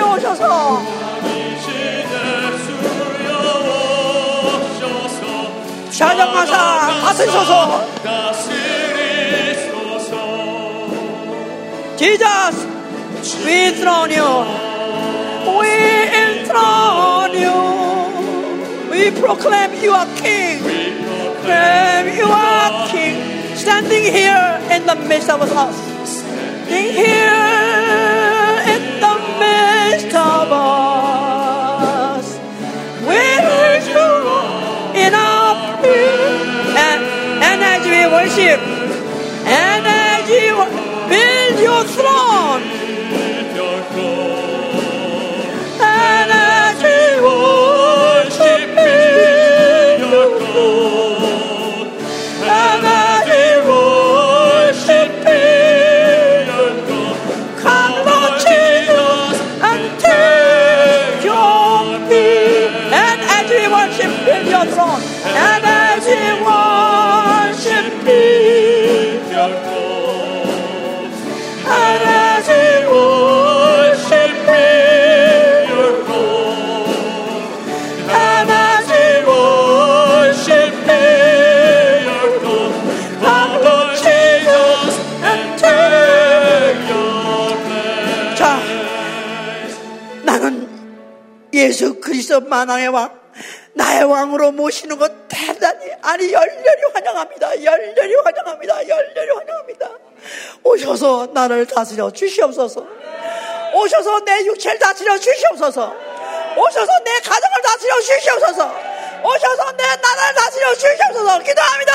Speaker 1: 왕이신 예수에 오셔서 찬양하사 다스리소서 Jesus we enthrone you we enthrone you we proclaim you are king proclaim you are king standing here in the midst of us standing here worship. And as you build your throne 그리스도 만왕의 왕 나의 왕으로 모시는 것 대단히 아니 열렬히 환영합니다. 열렬히 환영합니다. 열렬히 환영합니다. 오셔서 나를 다스려 주시옵소서. 오셔서 내 육체를 다스려 주시옵소서. 오셔서 내 가정을 다스려 주시옵소서. 오셔서 내 나라를 다스려 주시옵소서. 기도합니다